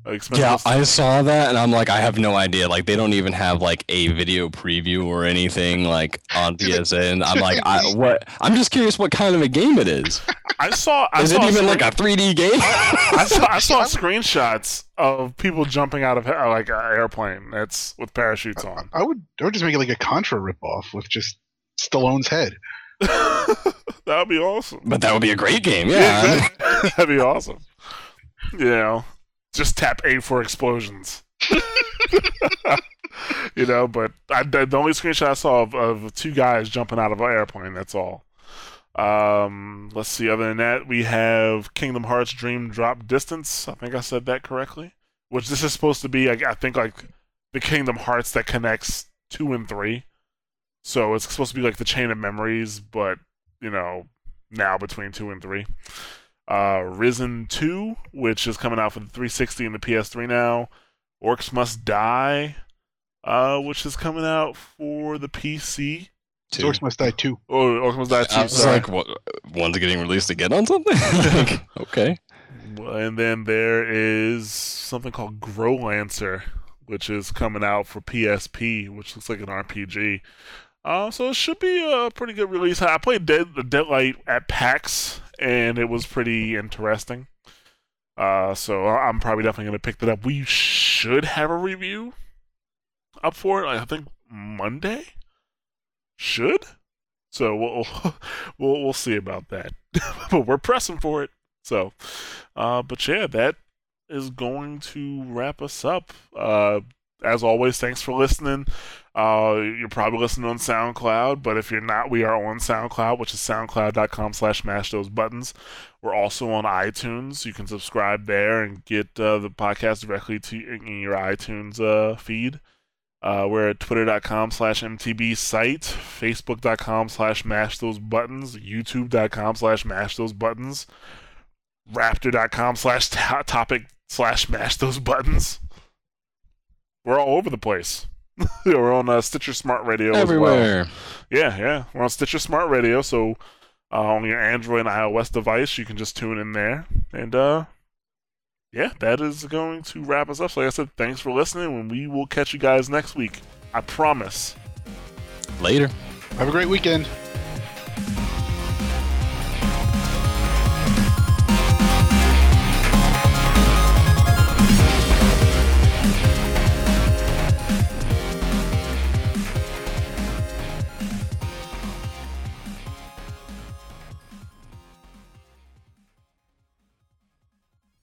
Expendables Yeah, I saw that and I'm like, I have no idea. Like, they don't even have like a video preview or anything like on PSN. I'm like, I what? I'm just curious what kind of a game it is. I saw. I Is saw it even screen- like a 3D game? I saw, I saw screenshots of people jumping out of like an airplane that's with parachutes on. I would I would just make it like a Contra ripoff with just Stallone's head. that would be awesome. but that would be a great game. Yeah. That'd be awesome. You know, just tap A for explosions. you know, but I, the only screenshot I saw of, of two guys jumping out of an airplane. That's all. Um, let's see. Other than that, we have Kingdom Hearts Dream Drop Distance. I think I said that correctly. Which this is supposed to be. I, I think like the Kingdom Hearts that connects two and three. So it's supposed to be like the chain of memories, but you know, now between two and three. Uh, Risen 2, which is coming out for the 360 and the PS3 now. Orcs Must Die, uh, which is coming out for the PC. Two. Orcs Must Die 2. Oh, Orcs Must Die 2. I was sorry. like, what, one's getting released again on something? Like, okay. And then there is something called Growlanser, which is coming out for PSP, which looks like an RPG. Uh, so it should be a pretty good release. I played Dead the Deadlight at PAX, and it was pretty interesting. Uh, so I'm probably definitely gonna pick that up. We should have a review up for it. I think Monday. Should. So we'll we'll we'll see about that. but we're pressing for it. So, uh, but yeah, that is going to wrap us up. Uh, as always, thanks for listening. Uh, you're probably listening on SoundCloud, but if you're not, we are on SoundCloud, which is soundcloud.com slash mash those buttons. We're also on iTunes. You can subscribe there and get uh, the podcast directly to in your iTunes uh, feed. Uh, we're at twitter.com slash mtb site, facebook.com slash mash those buttons, youtube.com slash mash those buttons, raptr.com slash topic slash mash those buttons. We're all over the place. We're on uh, Stitcher Smart Radio as well. Everywhere. Yeah, yeah. We're on Stitcher Smart Radio, so uh, on your Android and iOS device, you can just tune in there. And uh, yeah, that is going to wrap us up. So like I said, thanks for listening, and we will catch you guys next week. I promise. Later. Have a great weekend.